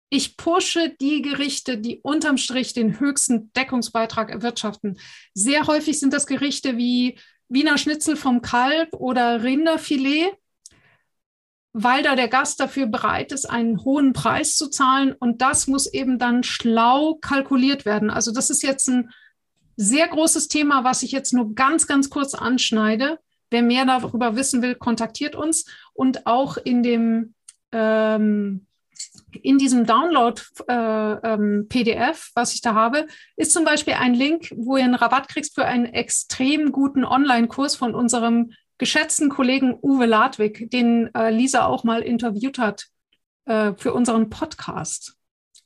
Speaker 1: ich pushe die Gerichte, die unterm Strich den höchsten Deckungsbeitrag erwirtschaften. Sehr häufig sind das Gerichte wie Wiener Schnitzel vom Kalb oder Rinderfilet, weil da der Gast dafür bereit ist, einen hohen Preis zu zahlen. Und das muss eben dann schlau kalkuliert werden. Also das ist jetzt ein sehr großes Thema, was ich jetzt nur ganz, ganz kurz anschneide. Wer mehr darüber wissen will, kontaktiert uns. Und auch in dem ähm, in diesem Download-PDF, äh, ähm, was ich da habe, ist zum Beispiel ein Link, wo ihr einen Rabatt kriegst für einen extrem guten Online-Kurs von unserem geschätzten Kollegen Uwe Ladwig, den äh, Lisa auch mal interviewt hat äh, für unseren Podcast.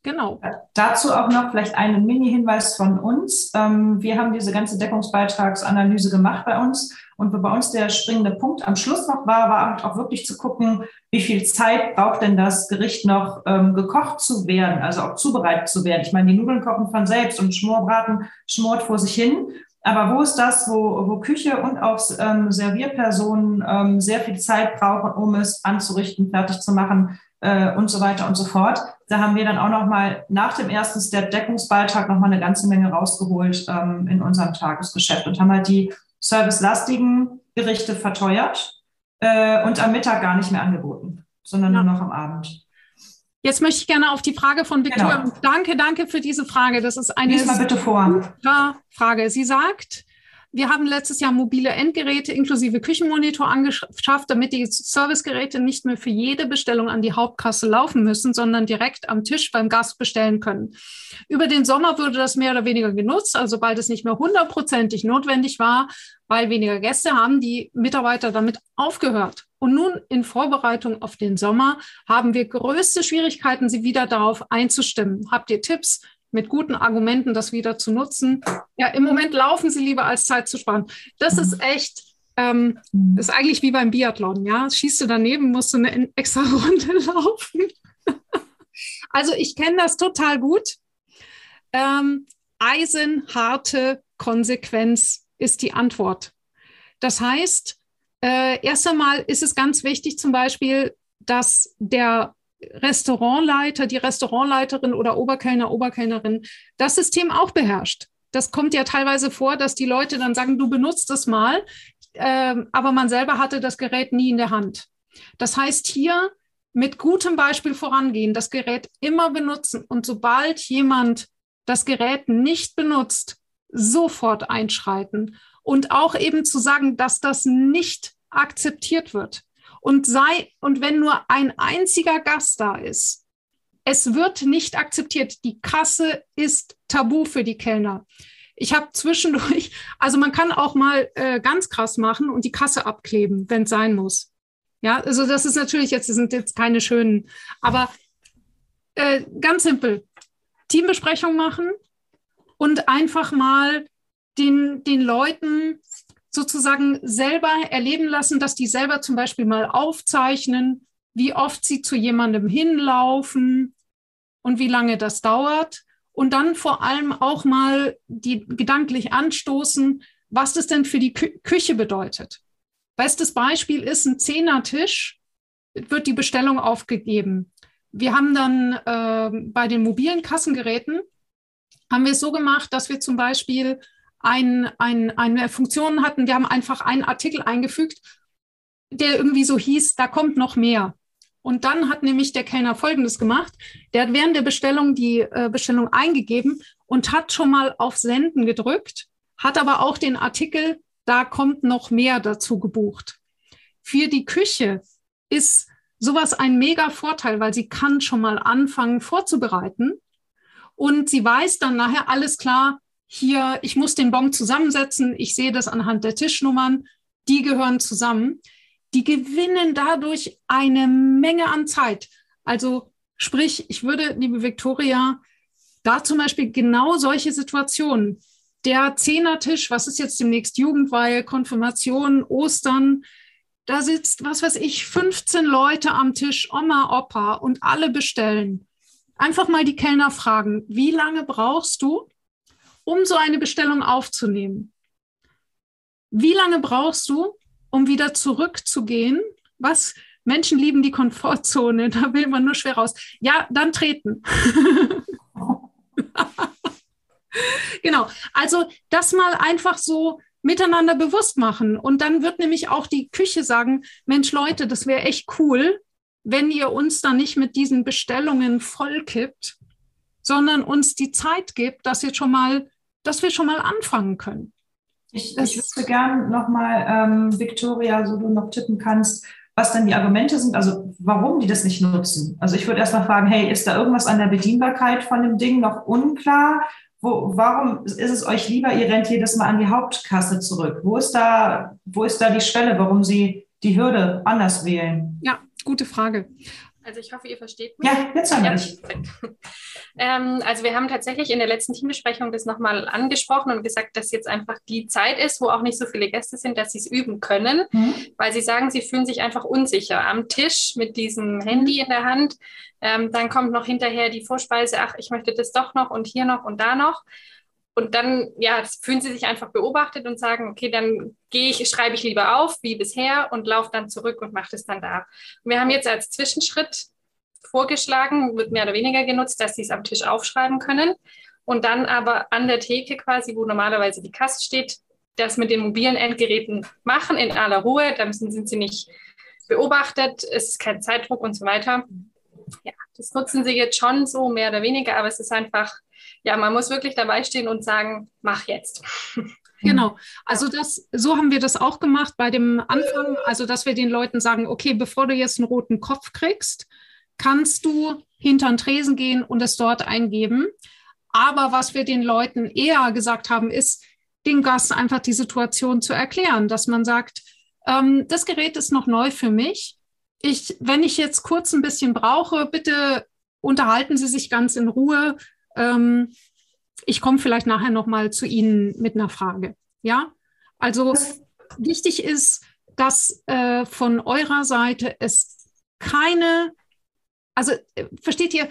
Speaker 1: Genau.
Speaker 2: Dazu auch noch vielleicht einen Mini-Hinweis von uns. Ähm, wir haben diese ganze Deckungsbeitragsanalyse gemacht bei uns. Und bei uns der springende Punkt am Schluss noch war, war auch wirklich zu gucken, wie viel Zeit braucht denn das Gericht noch ähm, gekocht zu werden, also auch zubereitet zu werden. Ich meine, die Nudeln kochen von selbst und Schmorbraten schmort vor sich hin. Aber wo ist das, wo, wo Küche und auch ähm, Servierpersonen ähm, sehr viel Zeit brauchen, um es anzurichten, fertig zu machen äh, und so weiter und so fort? Da haben wir dann auch noch mal nach dem ersten Step Deckungsbeitrag noch mal eine ganze Menge rausgeholt ähm, in unserem Tagesgeschäft und haben halt die servicelastigen Gerichte verteuert äh, und am Mittag gar nicht mehr angeboten, sondern ja. nur noch am Abend.
Speaker 1: Jetzt möchte ich gerne auf die Frage von Victoria. Genau. Danke, danke für diese Frage. Das ist eine
Speaker 2: Lies mal bitte vor.
Speaker 1: Frage. Sie sagt, wir haben letztes Jahr mobile Endgeräte inklusive Küchenmonitor angeschafft, damit die Servicegeräte nicht mehr für jede Bestellung an die Hauptkasse laufen müssen, sondern direkt am Tisch beim Gast bestellen können. Über den Sommer wurde das mehr oder weniger genutzt, also sobald es nicht mehr hundertprozentig notwendig war, weil weniger Gäste haben die Mitarbeiter damit aufgehört. Und nun in Vorbereitung auf den Sommer haben wir größte Schwierigkeiten, sie wieder darauf einzustimmen. Habt ihr Tipps mit guten Argumenten, das wieder zu nutzen? Ja, im Moment laufen sie lieber, als Zeit zu sparen. Das ist echt, ähm, ist eigentlich wie beim Biathlon, ja. Schießt du daneben, musst du eine extra Runde laufen. also ich kenne das total gut. Ähm, eisenharte Konsequenz ist die Antwort. Das heißt, äh, erst einmal ist es ganz wichtig zum Beispiel, dass der Restaurantleiter, die Restaurantleiterin oder Oberkellner, Oberkellnerin das System auch beherrscht. Das kommt ja teilweise vor, dass die Leute dann sagen, du benutzt es mal, äh, aber man selber hatte das Gerät nie in der Hand. Das heißt, hier mit gutem Beispiel vorangehen, das Gerät immer benutzen und sobald jemand das Gerät nicht benutzt, sofort einschreiten und auch eben zu sagen, dass das nicht akzeptiert wird. Und sei, und wenn nur ein einziger Gast da ist, es wird nicht akzeptiert. Die Kasse ist tabu für die Kellner. Ich habe zwischendurch, also man kann auch mal äh, ganz krass machen und die Kasse abkleben, wenn es sein muss. Ja, also das ist natürlich jetzt, das sind jetzt keine schönen, aber äh, ganz simpel. Teambesprechung machen und einfach mal den, den Leuten sozusagen selber erleben lassen, dass die selber zum Beispiel mal aufzeichnen, wie oft sie zu jemandem hinlaufen und wie lange das dauert. Und dann vor allem auch mal die gedanklich anstoßen, was das denn für die Kü Küche bedeutet. Bestes Beispiel ist ein Zehnertisch, wird die Bestellung aufgegeben. Wir haben dann äh, bei den mobilen Kassengeräten, haben wir es so gemacht, dass wir zum Beispiel ein, ein, eine Funktion hatten. Wir haben einfach einen Artikel eingefügt, der irgendwie so hieß, da kommt noch mehr. Und dann hat nämlich der Kellner Folgendes gemacht. Der hat während der Bestellung die äh, Bestellung eingegeben und hat schon mal auf Senden gedrückt, hat aber auch den Artikel, da kommt noch mehr dazu gebucht. Für die Küche ist sowas ein mega Vorteil, weil sie kann schon mal anfangen vorzubereiten und sie weiß dann nachher alles klar, hier, ich muss den Bon zusammensetzen, ich sehe das anhand der Tischnummern, die gehören zusammen. Die gewinnen dadurch eine Menge an Zeit. Also sprich, ich würde, liebe Viktoria, da zum Beispiel genau solche Situationen, der Zehnertisch, was ist jetzt demnächst Jugendweihe, Konfirmation, Ostern, da sitzt, was weiß ich, 15 Leute am Tisch, Oma, Opa und alle bestellen. Einfach mal die Kellner fragen, wie lange brauchst du? Um so eine Bestellung aufzunehmen. Wie lange brauchst du, um wieder zurückzugehen? Was? Menschen lieben die Komfortzone, da will man nur schwer raus. Ja, dann treten. genau. Also das mal einfach so miteinander bewusst machen. Und dann wird nämlich auch die Küche sagen, Mensch Leute, das wäre echt cool, wenn ihr uns da nicht mit diesen Bestellungen vollkippt, sondern uns die Zeit gibt, dass ihr schon mal dass wir schon mal anfangen können.
Speaker 2: Ich, ich würde gerne nochmal, ähm, Victoria, so du noch tippen kannst, was denn die Argumente sind, also warum die das nicht nutzen. Also ich würde erstmal fragen, hey, ist da irgendwas an der Bedienbarkeit von dem Ding noch unklar? Wo, warum ist es euch lieber, ihr rennt jedes Mal an die Hauptkasse zurück? Wo ist da, wo ist da die Schwelle, warum sie die Hürde anders wählen?
Speaker 1: Ja, gute Frage.
Speaker 5: Also ich hoffe, ihr versteht mich.
Speaker 2: Ja, jetzt haben wir
Speaker 5: ähm, Also wir haben tatsächlich in der letzten Teambesprechung das nochmal angesprochen und gesagt, dass jetzt einfach die Zeit ist, wo auch nicht so viele Gäste sind, dass sie es üben können, mhm. weil sie sagen, sie fühlen sich einfach unsicher am Tisch mit diesem Handy in der Hand. Ähm, dann kommt noch hinterher die Vorspeise, ach, ich möchte das doch noch und hier noch und da noch. Und dann ja, fühlen sie sich einfach beobachtet und sagen, okay, dann gehe ich, schreibe ich lieber auf wie bisher und laufe dann zurück und mache das dann da. Und wir haben jetzt als Zwischenschritt vorgeschlagen, wird mehr oder weniger genutzt, dass sie es am Tisch aufschreiben können und dann aber an der Theke quasi, wo normalerweise die Kasse steht, das mit den mobilen Endgeräten machen in aller Ruhe. Dann sind sie nicht beobachtet, es ist kein Zeitdruck und so weiter. Ja, das nutzen sie jetzt schon so mehr oder weniger, aber es ist einfach ja, man muss wirklich dabei stehen und sagen, mach jetzt.
Speaker 1: Genau. Also das, so haben wir das auch gemacht bei dem Anfang. Also, dass wir den Leuten sagen, okay, bevor du jetzt einen roten Kopf kriegst, kannst du hinter den Tresen gehen und es dort eingeben. Aber was wir den Leuten eher gesagt haben, ist, den Gast einfach die Situation zu erklären, dass man sagt, ähm, das Gerät ist noch neu für mich. Ich, wenn ich jetzt kurz ein bisschen brauche, bitte unterhalten Sie sich ganz in Ruhe. Ähm, ich komme vielleicht nachher noch mal zu Ihnen mit einer Frage. Ja, also wichtig ist, dass äh, von eurer Seite es keine, also äh, versteht ihr,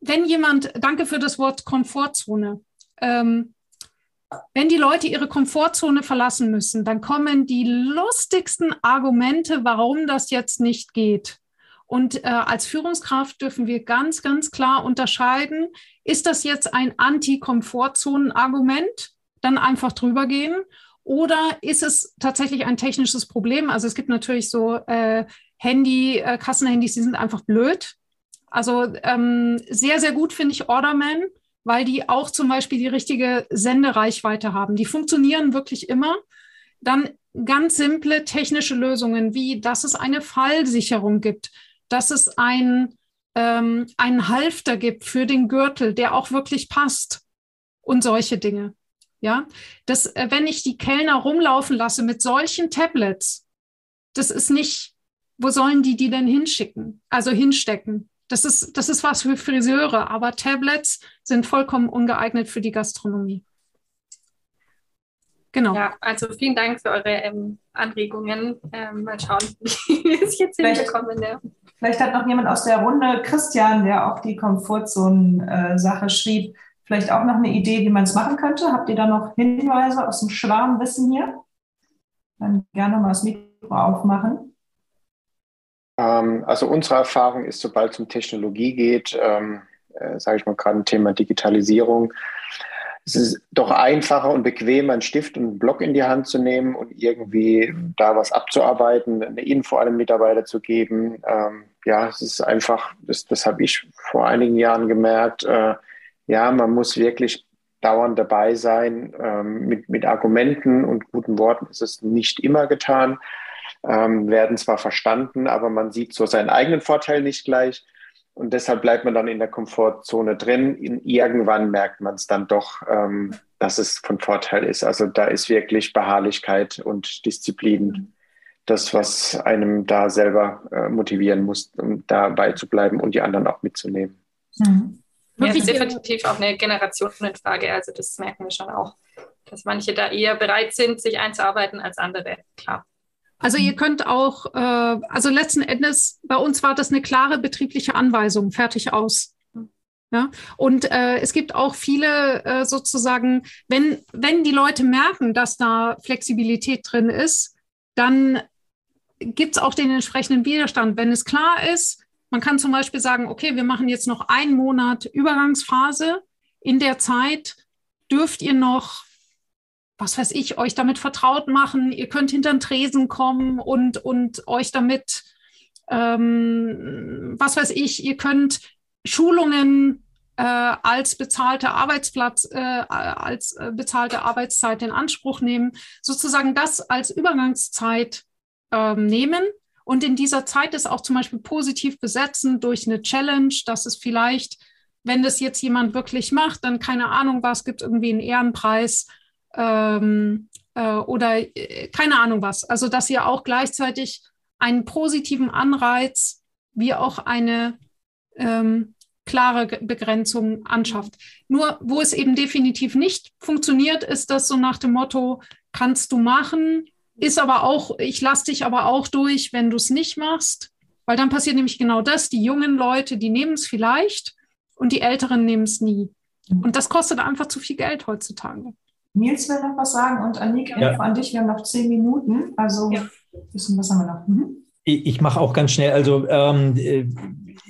Speaker 1: wenn jemand, danke für das Wort Komfortzone, ähm, wenn die Leute ihre Komfortzone verlassen müssen, dann kommen die lustigsten Argumente, warum das jetzt nicht geht. Und äh, als Führungskraft dürfen wir ganz, ganz klar unterscheiden, ist das jetzt ein Anti-Komfortzonen-Argument, dann einfach drüber gehen? Oder ist es tatsächlich ein technisches Problem? Also es gibt natürlich so äh, Handy, äh, Kassenhandys, die sind einfach blöd. Also ähm, sehr, sehr gut finde ich Orderman, weil die auch zum Beispiel die richtige Sendereichweite haben. Die funktionieren wirklich immer. Dann ganz simple technische Lösungen, wie dass es eine Fallsicherung gibt, dass es ein, ähm, einen Halfter gibt für den Gürtel, der auch wirklich passt und solche Dinge. Ja, das, äh, wenn ich die Kellner rumlaufen lasse mit solchen Tablets, das ist nicht, wo sollen die die denn hinschicken? Also hinstecken. Das ist, das ist was für Friseure, aber Tablets sind vollkommen ungeeignet für die Gastronomie.
Speaker 5: Genau. Ja, also vielen Dank für eure ähm, Anregungen. Ähm, mal schauen, wie ich jetzt hinbekomme. Ja.
Speaker 2: Vielleicht hat noch jemand aus der Runde, Christian, der auch die Komfortzonen-Sache schrieb, vielleicht auch noch eine Idee, wie man es machen könnte. Habt ihr da noch Hinweise aus dem Schwarmwissen hier? Dann gerne mal das Mikro aufmachen.
Speaker 6: Ähm, also unsere Erfahrung ist, sobald es um Technologie geht, ähm, äh, sage ich mal gerade ein Thema Digitalisierung, es ist doch einfacher und bequemer, einen Stift und einen Block in die Hand zu nehmen und irgendwie da was abzuarbeiten, eine Info einem Mitarbeiter zu geben. Ähm, ja, es ist einfach, das, das habe ich vor einigen Jahren gemerkt, äh, ja, man muss wirklich dauernd dabei sein. Ähm, mit, mit Argumenten und guten Worten ist es nicht immer getan, ähm, werden zwar verstanden, aber man sieht so seinen eigenen Vorteil nicht gleich. Und deshalb bleibt man dann in der Komfortzone drin. In, irgendwann merkt man es dann doch, ähm, dass es von Vorteil ist. Also da ist wirklich Beharrlichkeit und Disziplin das, was einem da selber äh, motivieren muss, um dabei zu bleiben und die anderen auch mitzunehmen.
Speaker 5: Mhm. Ja, ist definitiv auch eine Generationenfrage. Also das merken wir schon auch, dass manche da eher bereit sind, sich einzuarbeiten als andere. Klar.
Speaker 1: Also ihr könnt auch, äh, also letzten Endes, bei uns war das eine klare betriebliche Anweisung, fertig aus. Ja, und äh, es gibt auch viele äh, sozusagen, wenn, wenn die Leute merken, dass da Flexibilität drin ist, dann gibt es auch den entsprechenden Widerstand. Wenn es klar ist, man kann zum Beispiel sagen, okay, wir machen jetzt noch einen Monat Übergangsphase. In der Zeit dürft ihr noch was weiß ich, euch damit vertraut machen. Ihr könnt hinter den Tresen kommen und, und euch damit, ähm, was weiß ich, ihr könnt Schulungen äh, als bezahlte Arbeitsplatz, äh, als äh, bezahlte Arbeitszeit in Anspruch nehmen, sozusagen das als Übergangszeit ähm, nehmen und in dieser Zeit ist auch zum Beispiel positiv besetzen durch eine Challenge, dass es vielleicht, wenn das jetzt jemand wirklich macht, dann keine Ahnung was, gibt irgendwie einen Ehrenpreis ähm, äh, oder äh, keine Ahnung was. Also dass ihr auch gleichzeitig einen positiven Anreiz wie auch eine ähm, klare Begrenzung anschafft. Nur wo es eben definitiv nicht funktioniert, ist das so nach dem Motto, kannst du machen, ist aber auch, ich lasse dich aber auch durch, wenn du es nicht machst, weil dann passiert nämlich genau das, die jungen Leute, die nehmen es vielleicht und die Älteren nehmen es nie. Mhm. Und das kostet einfach zu viel Geld heutzutage.
Speaker 2: Nils will noch was sagen und Annika, ja. an dich, wir haben noch zehn Minuten, also ja. wissen, was haben wir noch? Mhm.
Speaker 4: Ich mache auch ganz schnell, also ähm,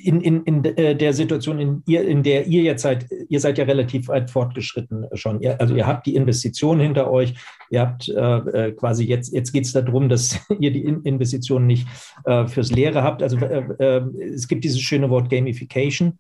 Speaker 4: in, in, in äh, der Situation, in, ihr, in der ihr jetzt seid, ihr seid ja relativ weit fortgeschritten schon. Ihr, also ihr habt die Investitionen hinter euch, ihr habt äh, äh quasi jetzt, jetzt geht es darum, dass ihr die Investitionen nicht äh, fürs Leere habt. Also äh, äh, es gibt dieses schöne Wort Gamification.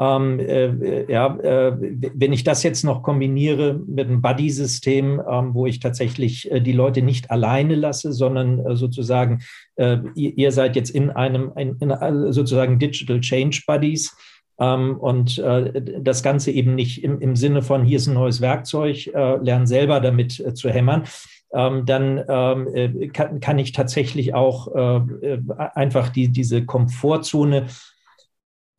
Speaker 4: Ähm, äh, ja, äh, wenn ich das jetzt noch kombiniere mit einem Buddy-System, ähm, wo ich tatsächlich äh, die Leute nicht alleine lasse, sondern äh, sozusagen, äh, ihr, ihr, seid jetzt in einem in, in, äh, sozusagen Digital Change Buddies. Ähm, und das Ganze eben nicht im, im, Sinne von, hier ist ein neues Werkzeug, lern selber damit zu hämmern, ähm, dann ähm, kann, kann, ich tatsächlich auch äh, einfach die, diese Komfortzone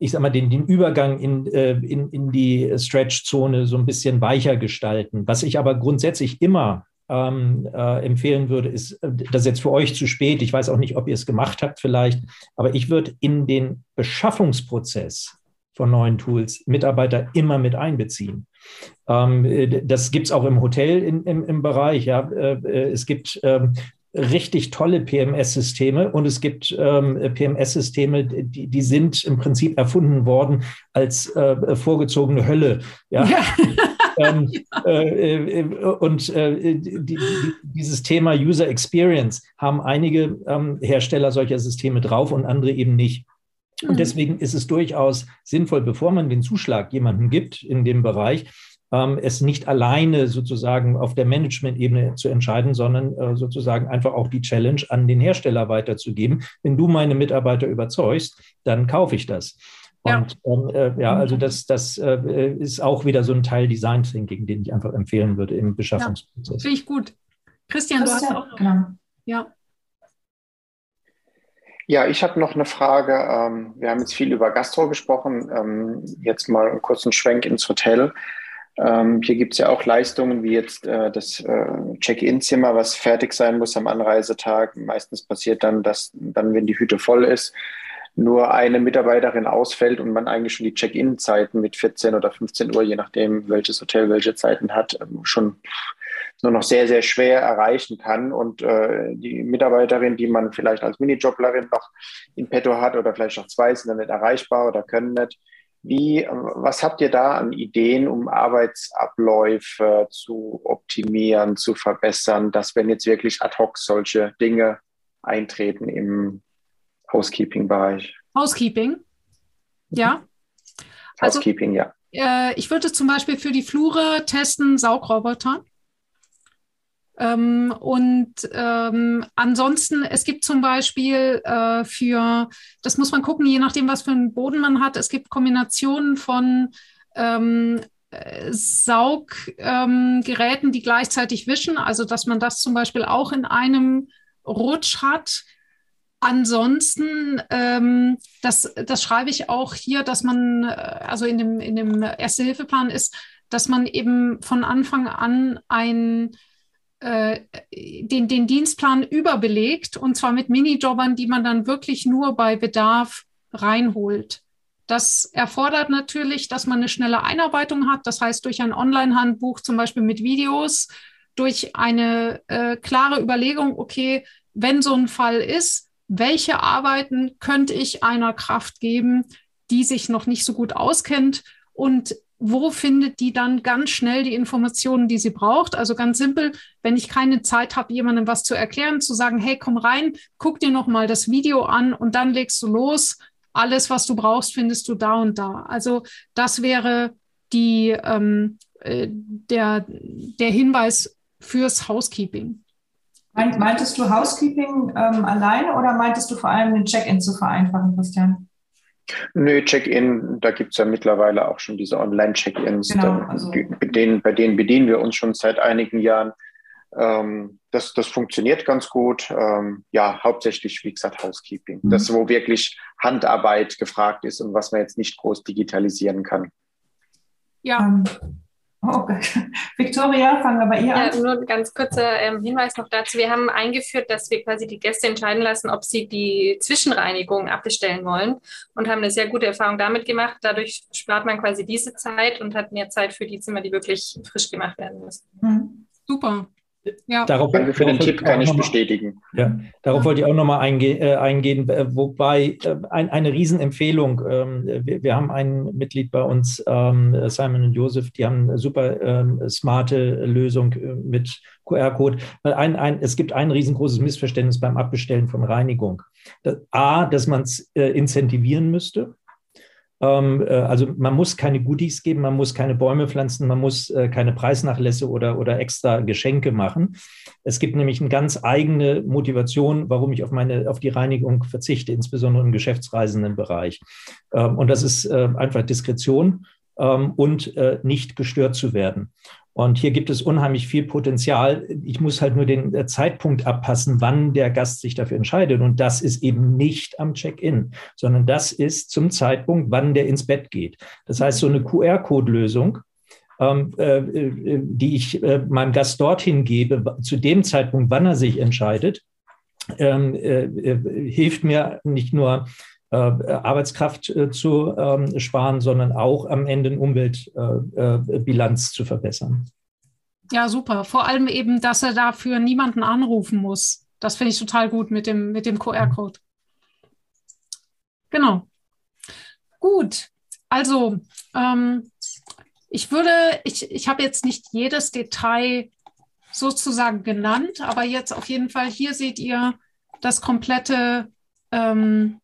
Speaker 4: ich sag mal, den, den Übergang in, äh, in, in die Stretch-Zone so ein bisschen weicher gestalten. Was ich aber grundsätzlich immer ähm, äh, empfehlen würde, ist, äh, das ist jetzt für euch zu spät, ich weiß auch nicht, ob ihr es gemacht habt vielleicht, aber ich würde in den Beschaffungsprozess von neuen Tools Mitarbeiter immer mit einbeziehen. Ähm, äh, das gibt es auch im Hotel in, im, im Bereich. Ja. Äh, es gibt ähm, richtig tolle PMS-Systeme und es gibt ähm, PMS-Systeme, die, die sind im Prinzip erfunden worden als äh, vorgezogene Hölle. Ja. ja. ähm, äh, äh, und äh, die, die, dieses Thema User Experience haben einige ähm, Hersteller solcher Systeme drauf und andere eben nicht. Und mhm. deswegen ist es durchaus sinnvoll, bevor man den Zuschlag jemandem gibt in dem Bereich, ähm, es nicht alleine sozusagen auf der Management-Ebene zu entscheiden, sondern äh, sozusagen einfach auch die Challenge an den Hersteller weiterzugeben. Wenn du meine Mitarbeiter überzeugst, dann kaufe ich das. Und ja, ähm, äh, ja also das, das äh, ist auch wieder so ein Teil Design Thinking, den ich einfach empfehlen würde im Beschaffungsprozess.
Speaker 1: Ja, Finde ich gut. Christian, Christian, du hast auch noch. Genau. Ja.
Speaker 6: Ja, ich habe noch eine Frage. Ähm, wir haben jetzt viel über Gastro gesprochen. Ähm, jetzt mal einen kurzen Schwenk ins Hotel. Ähm, hier gibt es ja auch Leistungen wie jetzt äh, das äh, Check-in-Zimmer, was fertig sein muss am Anreisetag. Meistens passiert dann, dass dann, wenn die Hütte voll ist, nur eine Mitarbeiterin ausfällt und man eigentlich schon die Check-in-Zeiten mit 14 oder 15 Uhr, je nachdem, welches Hotel welche Zeiten hat, ähm, schon nur noch sehr, sehr schwer erreichen kann. Und äh, die Mitarbeiterin, die man vielleicht als Minijoblerin noch in petto hat oder vielleicht noch zwei, sind dann nicht erreichbar oder können nicht. Wie, was habt ihr da an Ideen, um Arbeitsabläufe zu optimieren, zu verbessern, dass wenn jetzt wirklich ad hoc solche Dinge eintreten im Housekeeping-Bereich?
Speaker 1: Housekeeping, ja.
Speaker 6: Also, Housekeeping, ja.
Speaker 1: Äh, ich würde zum Beispiel für die Flure testen Saugroboter. Ähm, und ähm, ansonsten, es gibt zum Beispiel äh, für, das muss man gucken, je nachdem, was für einen Boden man hat, es gibt Kombinationen von ähm, äh, Sauggeräten, ähm, die gleichzeitig wischen, also dass man das zum Beispiel auch in einem Rutsch hat. Ansonsten, ähm, das, das schreibe ich auch hier, dass man, äh, also in dem, in dem Erste-Hilfe-Plan ist, dass man eben von Anfang an ein äh, den, den Dienstplan überbelegt und zwar mit Minijobbern, die man dann wirklich nur bei Bedarf reinholt. Das erfordert natürlich, dass man eine schnelle Einarbeitung hat, das heißt durch ein Online-Handbuch zum Beispiel mit Videos, durch eine äh, klare Überlegung, okay, wenn so ein Fall ist, welche Arbeiten könnte ich einer Kraft geben, die sich noch nicht so gut auskennt und wo findet die dann ganz schnell die Informationen, die sie braucht? Also ganz simpel, wenn ich keine Zeit habe, jemandem was zu erklären, zu sagen, hey, komm rein, guck dir noch mal das Video an und dann legst du los. Alles, was du brauchst, findest du da und da. Also das wäre die, ähm, äh, der, der Hinweis fürs Housekeeping.
Speaker 2: Meintest du Housekeeping ähm, alleine oder meintest du vor allem den Check-in zu vereinfachen, Christian?
Speaker 6: Nö, Check-in, da gibt es ja mittlerweile auch schon diese Online-Check-ins. Genau, also bei, denen, bei denen bedienen wir uns schon seit einigen Jahren. Ähm, das, das funktioniert ganz gut. Ähm, ja, hauptsächlich, wie gesagt, Housekeeping. Mhm. Das, wo wirklich Handarbeit gefragt ist und was man jetzt nicht groß digitalisieren kann.
Speaker 2: Ja. Oh Victoria, fangen wir bei ihr an.
Speaker 5: Ja, nur ein ganz kurzer ähm, Hinweis noch dazu. Wir haben eingeführt, dass wir quasi die Gäste entscheiden lassen, ob sie die Zwischenreinigung abbestellen wollen und haben eine sehr gute Erfahrung damit gemacht. Dadurch spart man quasi diese Zeit und hat mehr Zeit für die Zimmer, die wirklich frisch gemacht werden müssen.
Speaker 1: Mhm. Super.
Speaker 6: Ja. Darauf, Danke für den Tipp, kann ich bestätigen.
Speaker 4: Ja, darauf wollte ich auch nochmal einge äh, eingehen, wobei äh, ein, eine Riesenempfehlung, ähm, wir, wir, haben ein Mitglied bei uns, ähm, Simon und Joseph, die haben eine super ähm, smarte Lösung äh, mit QR-Code. Ein, ein, es gibt ein riesengroßes Missverständnis beim Abbestellen von Reinigung. A, dass man es äh, incentivieren müsste. Ähm, äh, also man muss keine Goodies geben, man muss keine Bäume pflanzen, man muss äh, keine Preisnachlässe oder, oder extra Geschenke machen. Es gibt nämlich eine ganz eigene Motivation, warum ich auf meine, auf die Reinigung verzichte, insbesondere im geschäftsreisenden Bereich. Ähm, und das ist äh, einfach Diskretion ähm, und nicht gestört zu werden. Und hier gibt es unheimlich viel Potenzial. Ich muss halt nur den äh, Zeitpunkt abpassen, wann der Gast sich dafür entscheidet. Und das ist eben nicht am Check-in, sondern das ist zum Zeitpunkt, wann der ins Bett geht. Das heißt, so eine QR-Code-Lösung, ähm, äh, äh, die ich äh, meinem Gast dorthin gebe, zu dem Zeitpunkt, wann er sich entscheidet, ähm, äh, äh, hilft mir nicht nur äh, Arbeitskraft äh, zu ähm, sparen, sondern auch am Ende eine Umweltbilanz äh, zu verbessern.
Speaker 1: Ja, super. Vor allem eben, dass er dafür niemanden anrufen muss. Das finde ich total gut mit dem, mit dem QR-Code. Genau. Gut. Also, ähm, ich würde, ich, ich habe jetzt nicht jedes Detail sozusagen genannt, aber jetzt auf jeden Fall hier seht ihr das komplette ähm,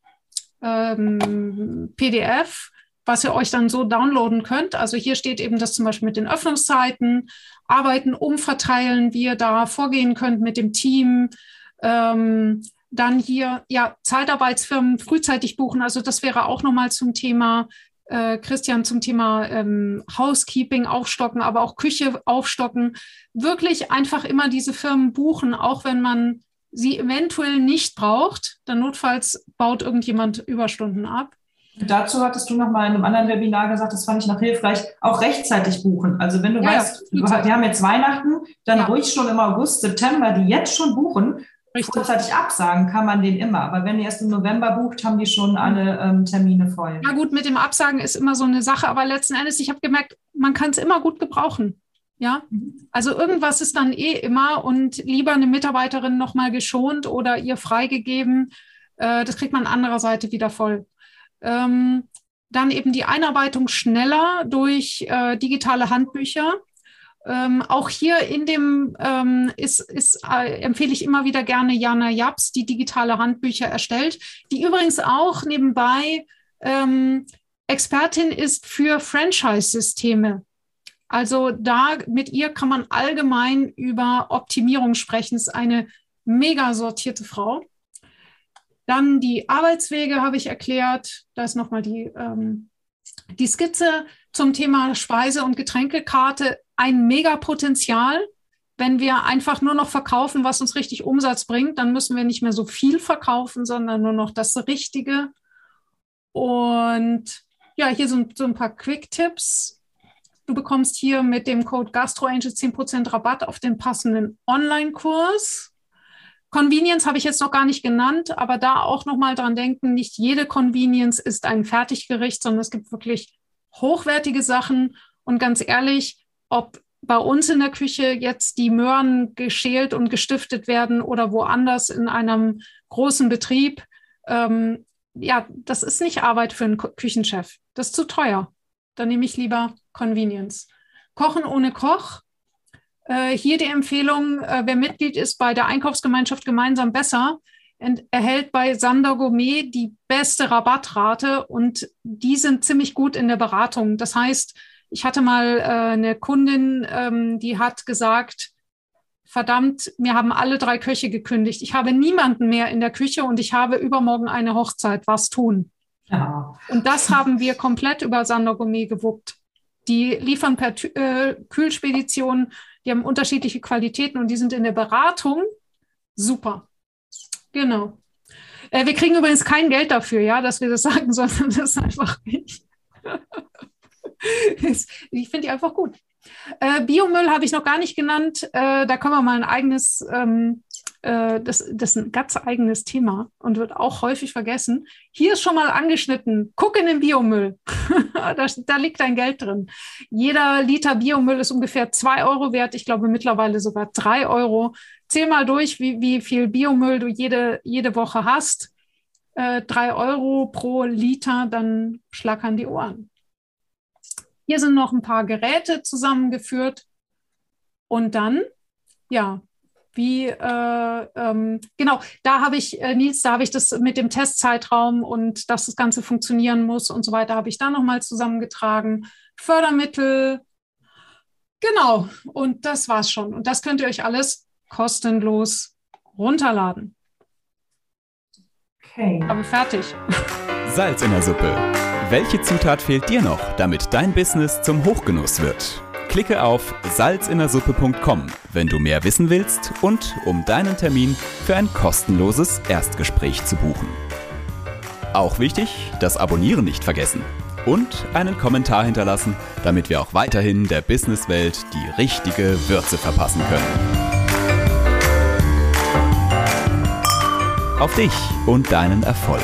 Speaker 1: ähm, PDF, was ihr euch dann so downloaden könnt. Also hier steht eben das zum Beispiel mit den Öffnungszeiten, Arbeiten umverteilen, wie ihr da vorgehen könnt mit dem Team. Ähm, dann hier, ja, Zeitarbeitsfirmen frühzeitig buchen. Also das wäre auch nochmal zum Thema, äh, Christian, zum Thema ähm, Housekeeping aufstocken, aber auch Küche aufstocken. Wirklich einfach immer diese Firmen buchen, auch wenn man sie eventuell nicht braucht, dann notfalls baut irgendjemand Überstunden ab.
Speaker 2: Dazu hattest du noch mal in einem anderen Webinar gesagt, das fand ich noch hilfreich, auch rechtzeitig buchen. Also wenn du ja, weißt, ja, wir haben jetzt Weihnachten, dann ja. ruhig schon im August, September, die jetzt schon buchen, Richtig. absagen kann man den immer. Aber wenn ihr erst im November bucht, haben die schon alle ähm, Termine voll.
Speaker 1: Ja gut, mit dem Absagen ist immer so eine Sache, aber letzten Endes, ich habe gemerkt, man kann es immer gut gebrauchen. Ja, also irgendwas ist dann eh immer und lieber eine Mitarbeiterin nochmal geschont oder ihr freigegeben. Äh, das kriegt man an anderer Seite wieder voll. Ähm, dann eben die Einarbeitung schneller durch äh, digitale Handbücher. Ähm, auch hier in dem ähm, ist, ist äh, empfehle ich immer wieder gerne Jana Japs, die digitale Handbücher erstellt, die übrigens auch nebenbei ähm, Expertin ist für Franchise-Systeme. Also da mit ihr kann man allgemein über Optimierung sprechen. ist eine mega sortierte Frau. Dann die Arbeitswege habe ich erklärt. Da ist nochmal die, ähm, die Skizze zum Thema Speise- und Getränkekarte. Ein mega Potenzial. Wenn wir einfach nur noch verkaufen, was uns richtig Umsatz bringt, dann müssen wir nicht mehr so viel verkaufen, sondern nur noch das Richtige. Und ja, hier sind so ein paar Quick-Tipps Du bekommst hier mit dem Code GastroAngel 10% Rabatt auf den passenden Online-Kurs. Convenience habe ich jetzt noch gar nicht genannt, aber da auch nochmal dran denken, nicht jede Convenience ist ein Fertiggericht, sondern es gibt wirklich hochwertige Sachen. Und ganz ehrlich, ob bei uns in der Küche jetzt die Möhren geschält und gestiftet werden oder woanders in einem großen Betrieb, ähm, ja, das ist nicht Arbeit für einen Küchenchef. Das ist zu teuer. Dann nehme ich lieber Convenience. Kochen ohne Koch. Äh, hier die Empfehlung, äh, wer Mitglied ist bei der Einkaufsgemeinschaft gemeinsam besser, erhält bei Sander Gourmet die beste Rabattrate und die sind ziemlich gut in der Beratung. Das heißt, ich hatte mal äh, eine Kundin, ähm, die hat gesagt, verdammt, mir haben alle drei Köche gekündigt. Ich habe niemanden mehr in der Küche und ich habe übermorgen eine Hochzeit. Was tun? Ja. Und das haben wir komplett über Sander Gourmet gewuppt. Die liefern per äh, Kühlspedition, die haben unterschiedliche Qualitäten und die sind in der Beratung super. Genau. Äh, wir kriegen übrigens kein Geld dafür, ja, dass wir das sagen, sondern das ist einfach nicht. ich finde die einfach gut. Äh, Biomüll habe ich noch gar nicht genannt. Äh, da können wir mal ein eigenes, ähm, äh, das, das ist ein ganz eigenes Thema und wird auch häufig vergessen. Hier ist schon mal angeschnitten. Guck in den Biomüll. da, da, liegt dein Geld drin. Jeder Liter Biomüll ist ungefähr zwei Euro wert. Ich glaube mittlerweile sogar drei Euro. Zähl mal durch, wie, wie viel Biomüll du jede, jede Woche hast. Äh, drei Euro pro Liter, dann schlackern die Ohren. Hier sind noch ein paar Geräte zusammengeführt. Und dann, ja, wie, äh, ähm, genau, da habe ich, äh, Nils, da habe ich das mit dem Testzeitraum und dass das Ganze funktionieren muss und so weiter, habe ich da nochmal zusammengetragen. Fördermittel, genau, und das war's schon. Und das könnt ihr euch alles kostenlos runterladen.
Speaker 2: Okay.
Speaker 1: Aber fertig.
Speaker 3: Salz in der Suppe welche Zutat fehlt dir noch, damit dein Business zum Hochgenuss wird? Klicke auf salzinnersuppe.com, wenn du mehr wissen willst und um deinen Termin für ein kostenloses Erstgespräch zu buchen. Auch wichtig, das Abonnieren nicht vergessen und einen Kommentar hinterlassen, damit wir auch weiterhin der Businesswelt die richtige Würze verpassen können. Auf dich und deinen Erfolg.